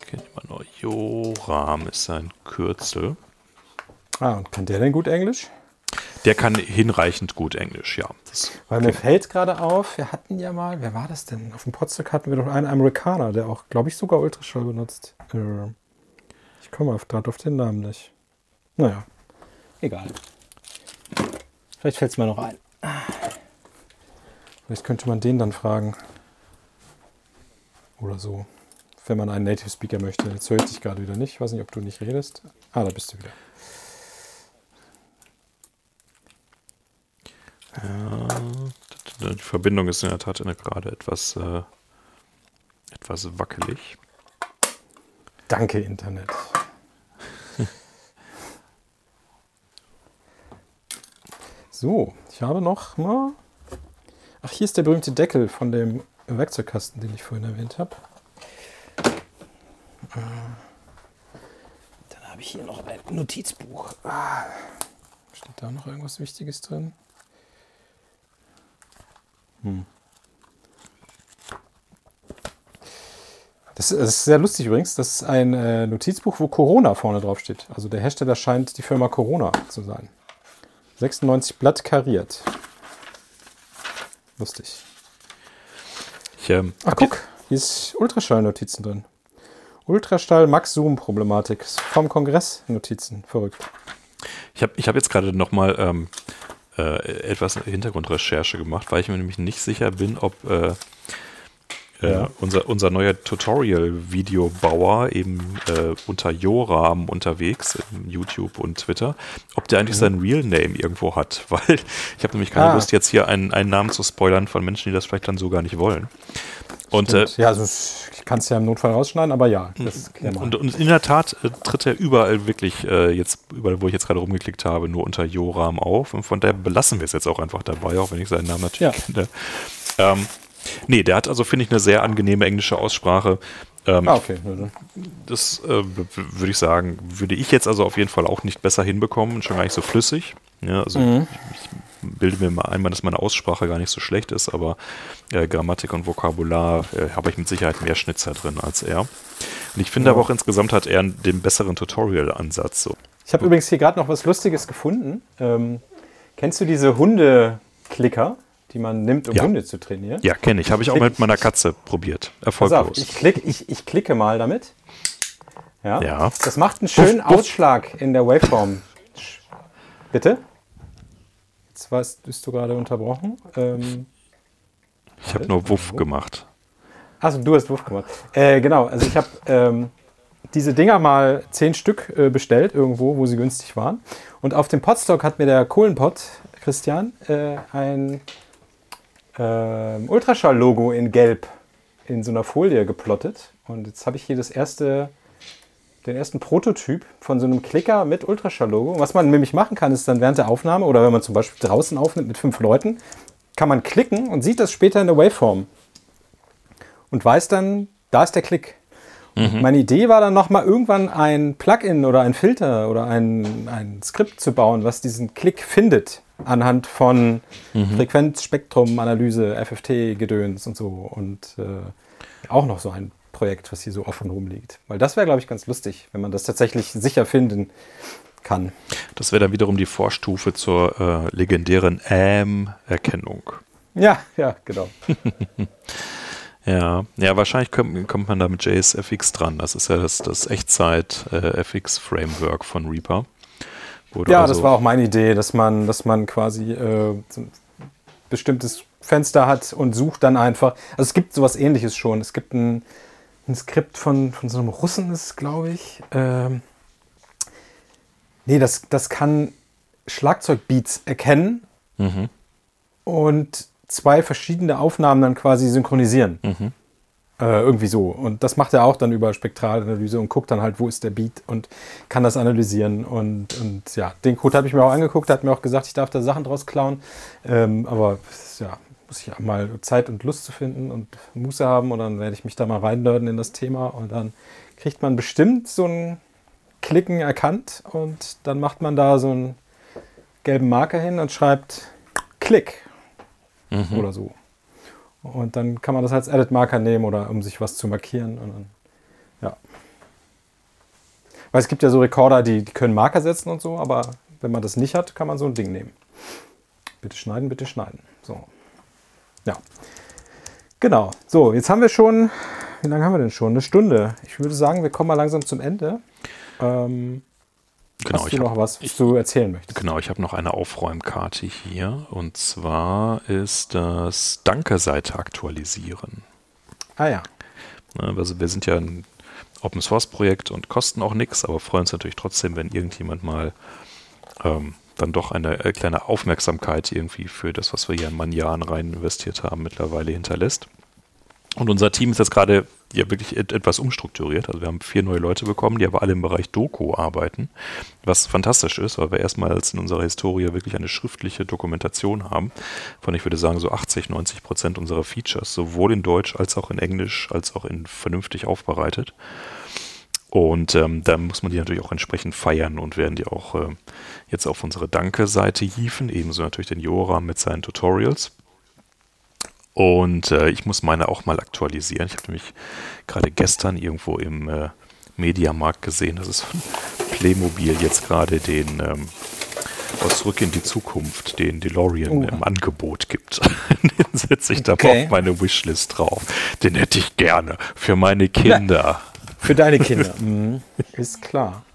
Kenne immer nur Joram ist sein Kürzel. Ah, und kann der denn gut Englisch? Der kann hinreichend gut Englisch, ja. Das, Weil mir fällt gerade auf, wir hatten ja mal, wer war das denn? Auf dem Podstock hatten wir doch einen Amerikaner, der auch, glaube ich, sogar Ultraschall benutzt. Äh, ich komme gerade auf den Namen nicht. Naja, egal. Vielleicht fällt es mir noch ein. Vielleicht könnte man den dann fragen. Oder so. Wenn man einen Native Speaker möchte. Jetzt höre ich dich gerade wieder nicht. Ich weiß nicht, ob du nicht redest. Ah, da bist du wieder. ja, die Verbindung ist in der Tat gerade etwas, äh, etwas wackelig. Danke, Internet. so, ich habe noch mal. Ach, hier ist der berühmte Deckel von dem Werkzeugkasten, den ich vorhin erwähnt habe. Äh, Dann habe ich hier noch ein Notizbuch. Ah, Steht da noch irgendwas Wichtiges drin? Hm. Das, ist sehr lustig übrigens. Das ist ein äh, Notizbuch, wo Corona vorne drauf steht. Also der Hersteller scheint die Firma Corona zu sein. 96 Blatt kariert. Lustig. Ich, ähm, Ach guck, hier ist Ultraschall-Notizen drin. Ultraschall Max Zoom Problematik vom Kongress Notizen. Verrückt. Ich habe ich hab jetzt gerade noch mal ähm, äh, etwas Hintergrundrecherche gemacht, weil ich mir nämlich nicht sicher bin, ob äh, äh, Ja. unser, unser neuer Tutorial-Videobauer eben äh, unter Joram unterwegs, in YouTube und Twitter, ob der eigentlich seinen Real Name irgendwo hat, weil ich habe nämlich keine Ah. Lust, jetzt hier einen, einen Namen zu spoilern von Menschen, die das vielleicht dann so gar nicht wollen. Und äh, Und, ja, also ich kann es ja im Notfall rausschneiden, aber ja, man. Und, und in der Tat äh, tritt er überall wirklich, äh, jetzt, überall, wo ich jetzt gerade rumgeklickt habe, nur unter Joram auf. Und von daher belassen wir es jetzt auch einfach dabei, auch wenn ich seinen Namen natürlich Ja. kenne. Ähm, nee, der hat also, finde ich, eine sehr angenehme englische Aussprache. Ähm, ah, okay. Dann. Das äh, würde ich sagen, würde ich jetzt also auf jeden Fall auch nicht besser hinbekommen, schon gar nicht so flüssig. Ja, also Mhm. ich, ich bilde mir mal ein, dass meine Aussprache gar nicht so schlecht ist, aber äh, Grammatik und Vokabular äh, habe ich mit Sicherheit mehr Schnitzer drin als er. Und ich finde Ja. aber auch insgesamt hat er den besseren Tutorial-Ansatz. So. Ich habe übrigens hier gerade noch was Lustiges gefunden. Ähm, kennst du diese Hunde-Klicker, die man nimmt, um Ja. Hunde zu trainieren? Ja, kenne ich. Habe ich auch Klick- mit meiner Katze probiert. Pass auf, Erfolglos. ich, klick, ich, ich klicke mal damit. Ja. Ja. Das macht einen schönen Buff, buff. Ausschlag in der Waveform. Bitte? Jetzt warst, bist du gerade unterbrochen. Ähm, Ich habe nur Wuff gemacht. Achso, du hast Wurf gemacht. Äh, genau, also ich habe ähm, diese Dinger mal zehn Stück äh, bestellt, irgendwo, wo sie günstig waren. Und auf dem Podstock hat mir der Kohlenpott, Christian, äh, ein ähm, Ultraschall-Logo in Gelb in so einer Folie geplottet. Und jetzt habe ich hier das erste, den ersten Prototyp von so einem Klicker mit Ultraschall-Logo. Was man nämlich machen kann, ist dann während der Aufnahme oder wenn man zum Beispiel draußen aufnimmt mit fünf Leuten, kann man klicken und sieht das später in der Waveform und weiß dann, da ist der Klick. Und Meine Idee war dann nochmal irgendwann ein Plugin oder ein Filter oder ein, ein Skript zu bauen, was diesen Klick findet anhand von Frequenzspektrumanalyse, FFT-Gedöns und so. Und äh, auch noch so ein Projekt, was hier so offen rumliegt. Weil das wäre, glaube ich, ganz lustig, wenn man das tatsächlich sicher finden kann. Das wäre dann wiederum die Vorstufe zur äh, legendären AM-Erkennung. Ja, ja, genau. Ja, ja, wahrscheinlich kommt, kommt man da mit JSFX dran. Das ist ja das, das Echtzeit-FX-Framework von Reaper. Ja, also- das war auch meine Idee, dass man, dass man quasi äh, so ein bestimmtes Fenster hat und sucht dann einfach. Also es gibt sowas ähnliches schon. Es gibt ein, ein Skript von, von so einem Russen, ist glaube ich. Ähm, nee, das, das kann Schlagzeugbeats erkennen Mhm, und zwei verschiedene Aufnahmen dann quasi synchronisieren. mhm. Äh, irgendwie so. Und das macht er auch dann über Spektralanalyse und guckt dann halt, wo ist der Beat und kann das analysieren. Und, und ja, den Code habe ich mir auch angeguckt, hat mir auch gesagt, ich darf da Sachen draus klauen. Ähm, aber ja, muss ich auch mal Zeit und Lust zu finden und Muße haben und dann werde ich mich da mal reinnörden in das Thema und dann kriegt man bestimmt so ein Klicken erkannt und dann macht man da so einen gelben Marker hin und schreibt Klick Mhm. oder so. Und dann kann man das als Edit-Marker nehmen oder um sich was zu markieren. Und dann, ja. Weil es gibt ja so Recorder, die, die können Marker setzen und so, aber wenn man das nicht hat, kann man so ein Ding nehmen. Bitte schneiden, bitte schneiden. So. Ja. Genau. So, jetzt haben wir schon, wie lange haben wir denn schon? Eine Stunde. Ich würde sagen, wir kommen mal langsam zum Ende. Ähm, Genau, hast ich du hab- noch was, was du erzählen möchtest? Genau, ich habe noch eine Aufräumkarte hier. Und zwar ist das Danke-Seite aktualisieren. Ah ja. Also wir sind ja ein Open Source Projekt und kosten auch nichts, aber freuen uns natürlich trotzdem, wenn irgendjemand mal ähm, dann doch eine äh, kleine Aufmerksamkeit irgendwie für das, was wir hier in manchen Jahren rein investiert haben, mittlerweile hinterlässt. Und unser Team ist jetzt gerade ja wirklich et etwas umstrukturiert. Also wir haben vier neue Leute bekommen, die aber alle im Bereich Doku arbeiten, was fantastisch ist, weil wir erstmals in unserer Historie wirklich eine schriftliche Dokumentation haben, von ich würde sagen so 80, 90 Prozent unserer Features, sowohl in Deutsch als auch in Englisch, als auch in vernünftig aufbereitet. Und ähm, da muss man die natürlich auch entsprechend feiern und werden die auch äh, jetzt auf unsere Danke-Seite hieven, ebenso natürlich den Joram mit seinen Tutorials. Und äh, ich muss meine auch mal aktualisieren. Ich habe nämlich gerade gestern irgendwo im äh, Mediamarkt gesehen, dass es von Playmobil jetzt gerade den ähm, aus Zurück in die Zukunft, den DeLorean Oh. im Angebot gibt. den setze ich da Okay. auf meine Wishlist drauf. Den hätte ich gerne für meine Kinder. Für deine Kinder. mhm. Ist klar.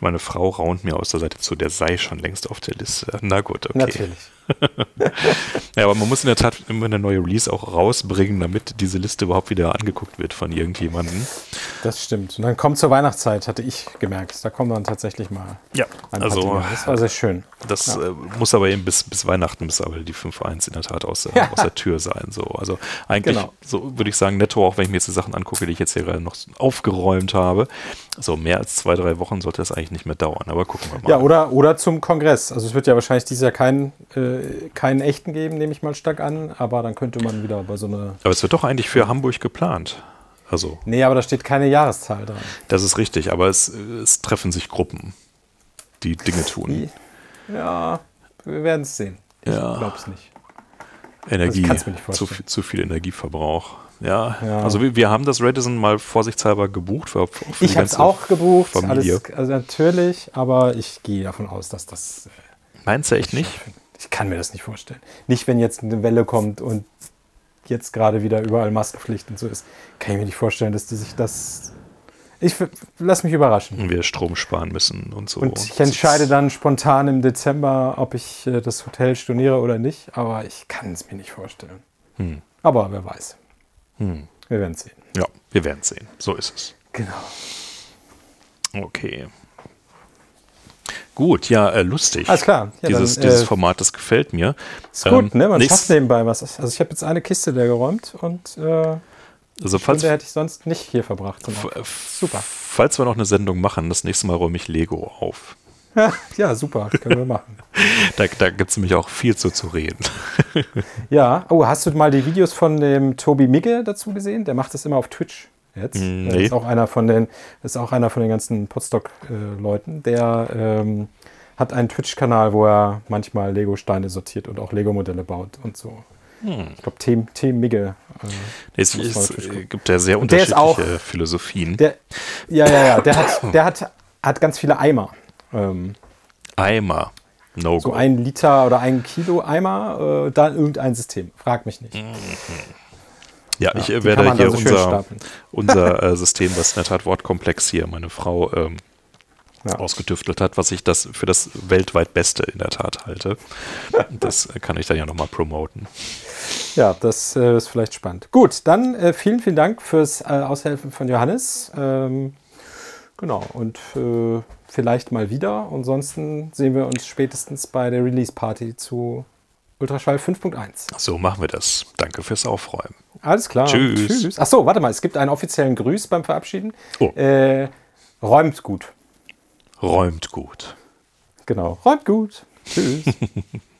Meine Frau raunt mir aus der Seite zu, der sei schon längst auf der Liste. Na gut, okay. Natürlich. Ja, aber man muss in der Tat immer eine neue Release auch rausbringen, damit diese Liste überhaupt wieder angeguckt wird von irgendjemandem. Das stimmt. Und dann kommt zur Weihnachtszeit, hatte ich gemerkt. Da kommen dann tatsächlich mal Ja, also. Das war sehr schön. das äh, muss aber eben bis, bis Weihnachten, bis aber die 5.1 in der Tat aus, der- Ja. aus der Tür sein. So. Also eigentlich, Genau. so würde ich sagen, netto, auch wenn ich mir jetzt die Sachen angucke, die ich jetzt hier gerade noch aufgeräumt habe, so mehr als zwei, drei Wochen sollte das eigentlich nicht mehr dauern. Aber gucken wir mal. Ja, oder, oder zum Kongress. Also es wird ja wahrscheinlich dieses Jahr keinen, äh, keinen echten geben, nehme ich mal stark an. Aber dann könnte man wieder bei so einer... aber es wird doch eigentlich für Hamburg geplant. Also, Nee, aber da steht keine Jahreszahl dran. das ist richtig, aber es, es treffen sich Gruppen, die Dinge tun. Ja, wir werden es sehen. Ich Ja. glaube es nicht. Energie, kann's mir nicht zu, viel- zu viel Energieverbrauch. Ja, Ja. also wir, wir haben das Redison mal vorsichtshalber gebucht. Für, für Ich habe es auch gebucht, alles, also natürlich, aber ich gehe davon aus, dass das. äh, Meinst du echt nicht? Ich kann mir das nicht vorstellen. Nicht, wenn jetzt eine Welle kommt und jetzt gerade wieder überall Maskenpflicht und so ist, kann ich mir nicht vorstellen, dass die sich das. Ich lass mich überraschen. Und wir Strom sparen müssen und so. Und ich entscheide dann spontan im Dezember, ob ich äh, das Hotel storniere oder nicht, aber ich kann es mir nicht vorstellen. Hm. Aber wer weiß. Hm. Wir werden sehen. Ja, wir werden sehen. So ist es. Genau. Okay. Gut, ja, äh, lustig. Alles klar. Ja, dieses dann, dieses äh, Format, das gefällt mir. Ist gut, Ähm, ne? Man schafft nebenbei was. Also ich habe jetzt eine Kiste leer geräumt und äh, Also falls, hätte ich sonst nicht hier verbracht. f- Super. falls wir noch eine Sendung machen, das nächste Mal räume ich Lego auf. Ja, ja, super. Können wir machen. Da, da gibt es nämlich auch viel zu, zu reden. Ja. Oh, hast du mal die Videos von dem Tobi Migge dazu gesehen? Der macht das immer auf Twitch jetzt. Mm, Der nee. ist auch einer von den, ist auch einer von den ganzen Podstock-Leuten. Der ähm, hat einen Twitch-Kanal, wo er manchmal Lego-Steine sortiert und auch Lego-Modelle baut und so. Hm. Ich glaube, Team, Migge. Äh, Es, äh, gibt ja sehr Und unterschiedliche auch- Philosophien. der, ja, ja, ja. Der hat, der hat, hat ganz viele Eimer. Ähm, Eimer. No so go. ein Liter oder ein Kilo Eimer, äh, dann irgendein System. Frag mich nicht. Ja, ich die äh, werde hier so schön unser, unser äh, System, was in der Tat wortkomplex hier meine Frau ähm, Ja. ausgetüftelt hat, was ich das für das weltweit Beste in der Tat halte. Das äh, kann ich dann ja nochmal promoten. Ja, das äh, ist vielleicht spannend. Gut, dann äh, vielen, vielen Dank fürs äh, Aushelfen von Johannes. Ähm, genau, und äh, vielleicht mal wieder. Ansonsten sehen wir uns spätestens bei der Release-Party zu Ultraschall 5.1. So machen wir das. Danke fürs Aufräumen. Alles klar. Tschüss. Ach so, warte mal, es gibt einen offiziellen Grüß beim Verabschieden. Oh. Äh, räumt gut. Räumt gut. Genau, räumt gut. Tschüss.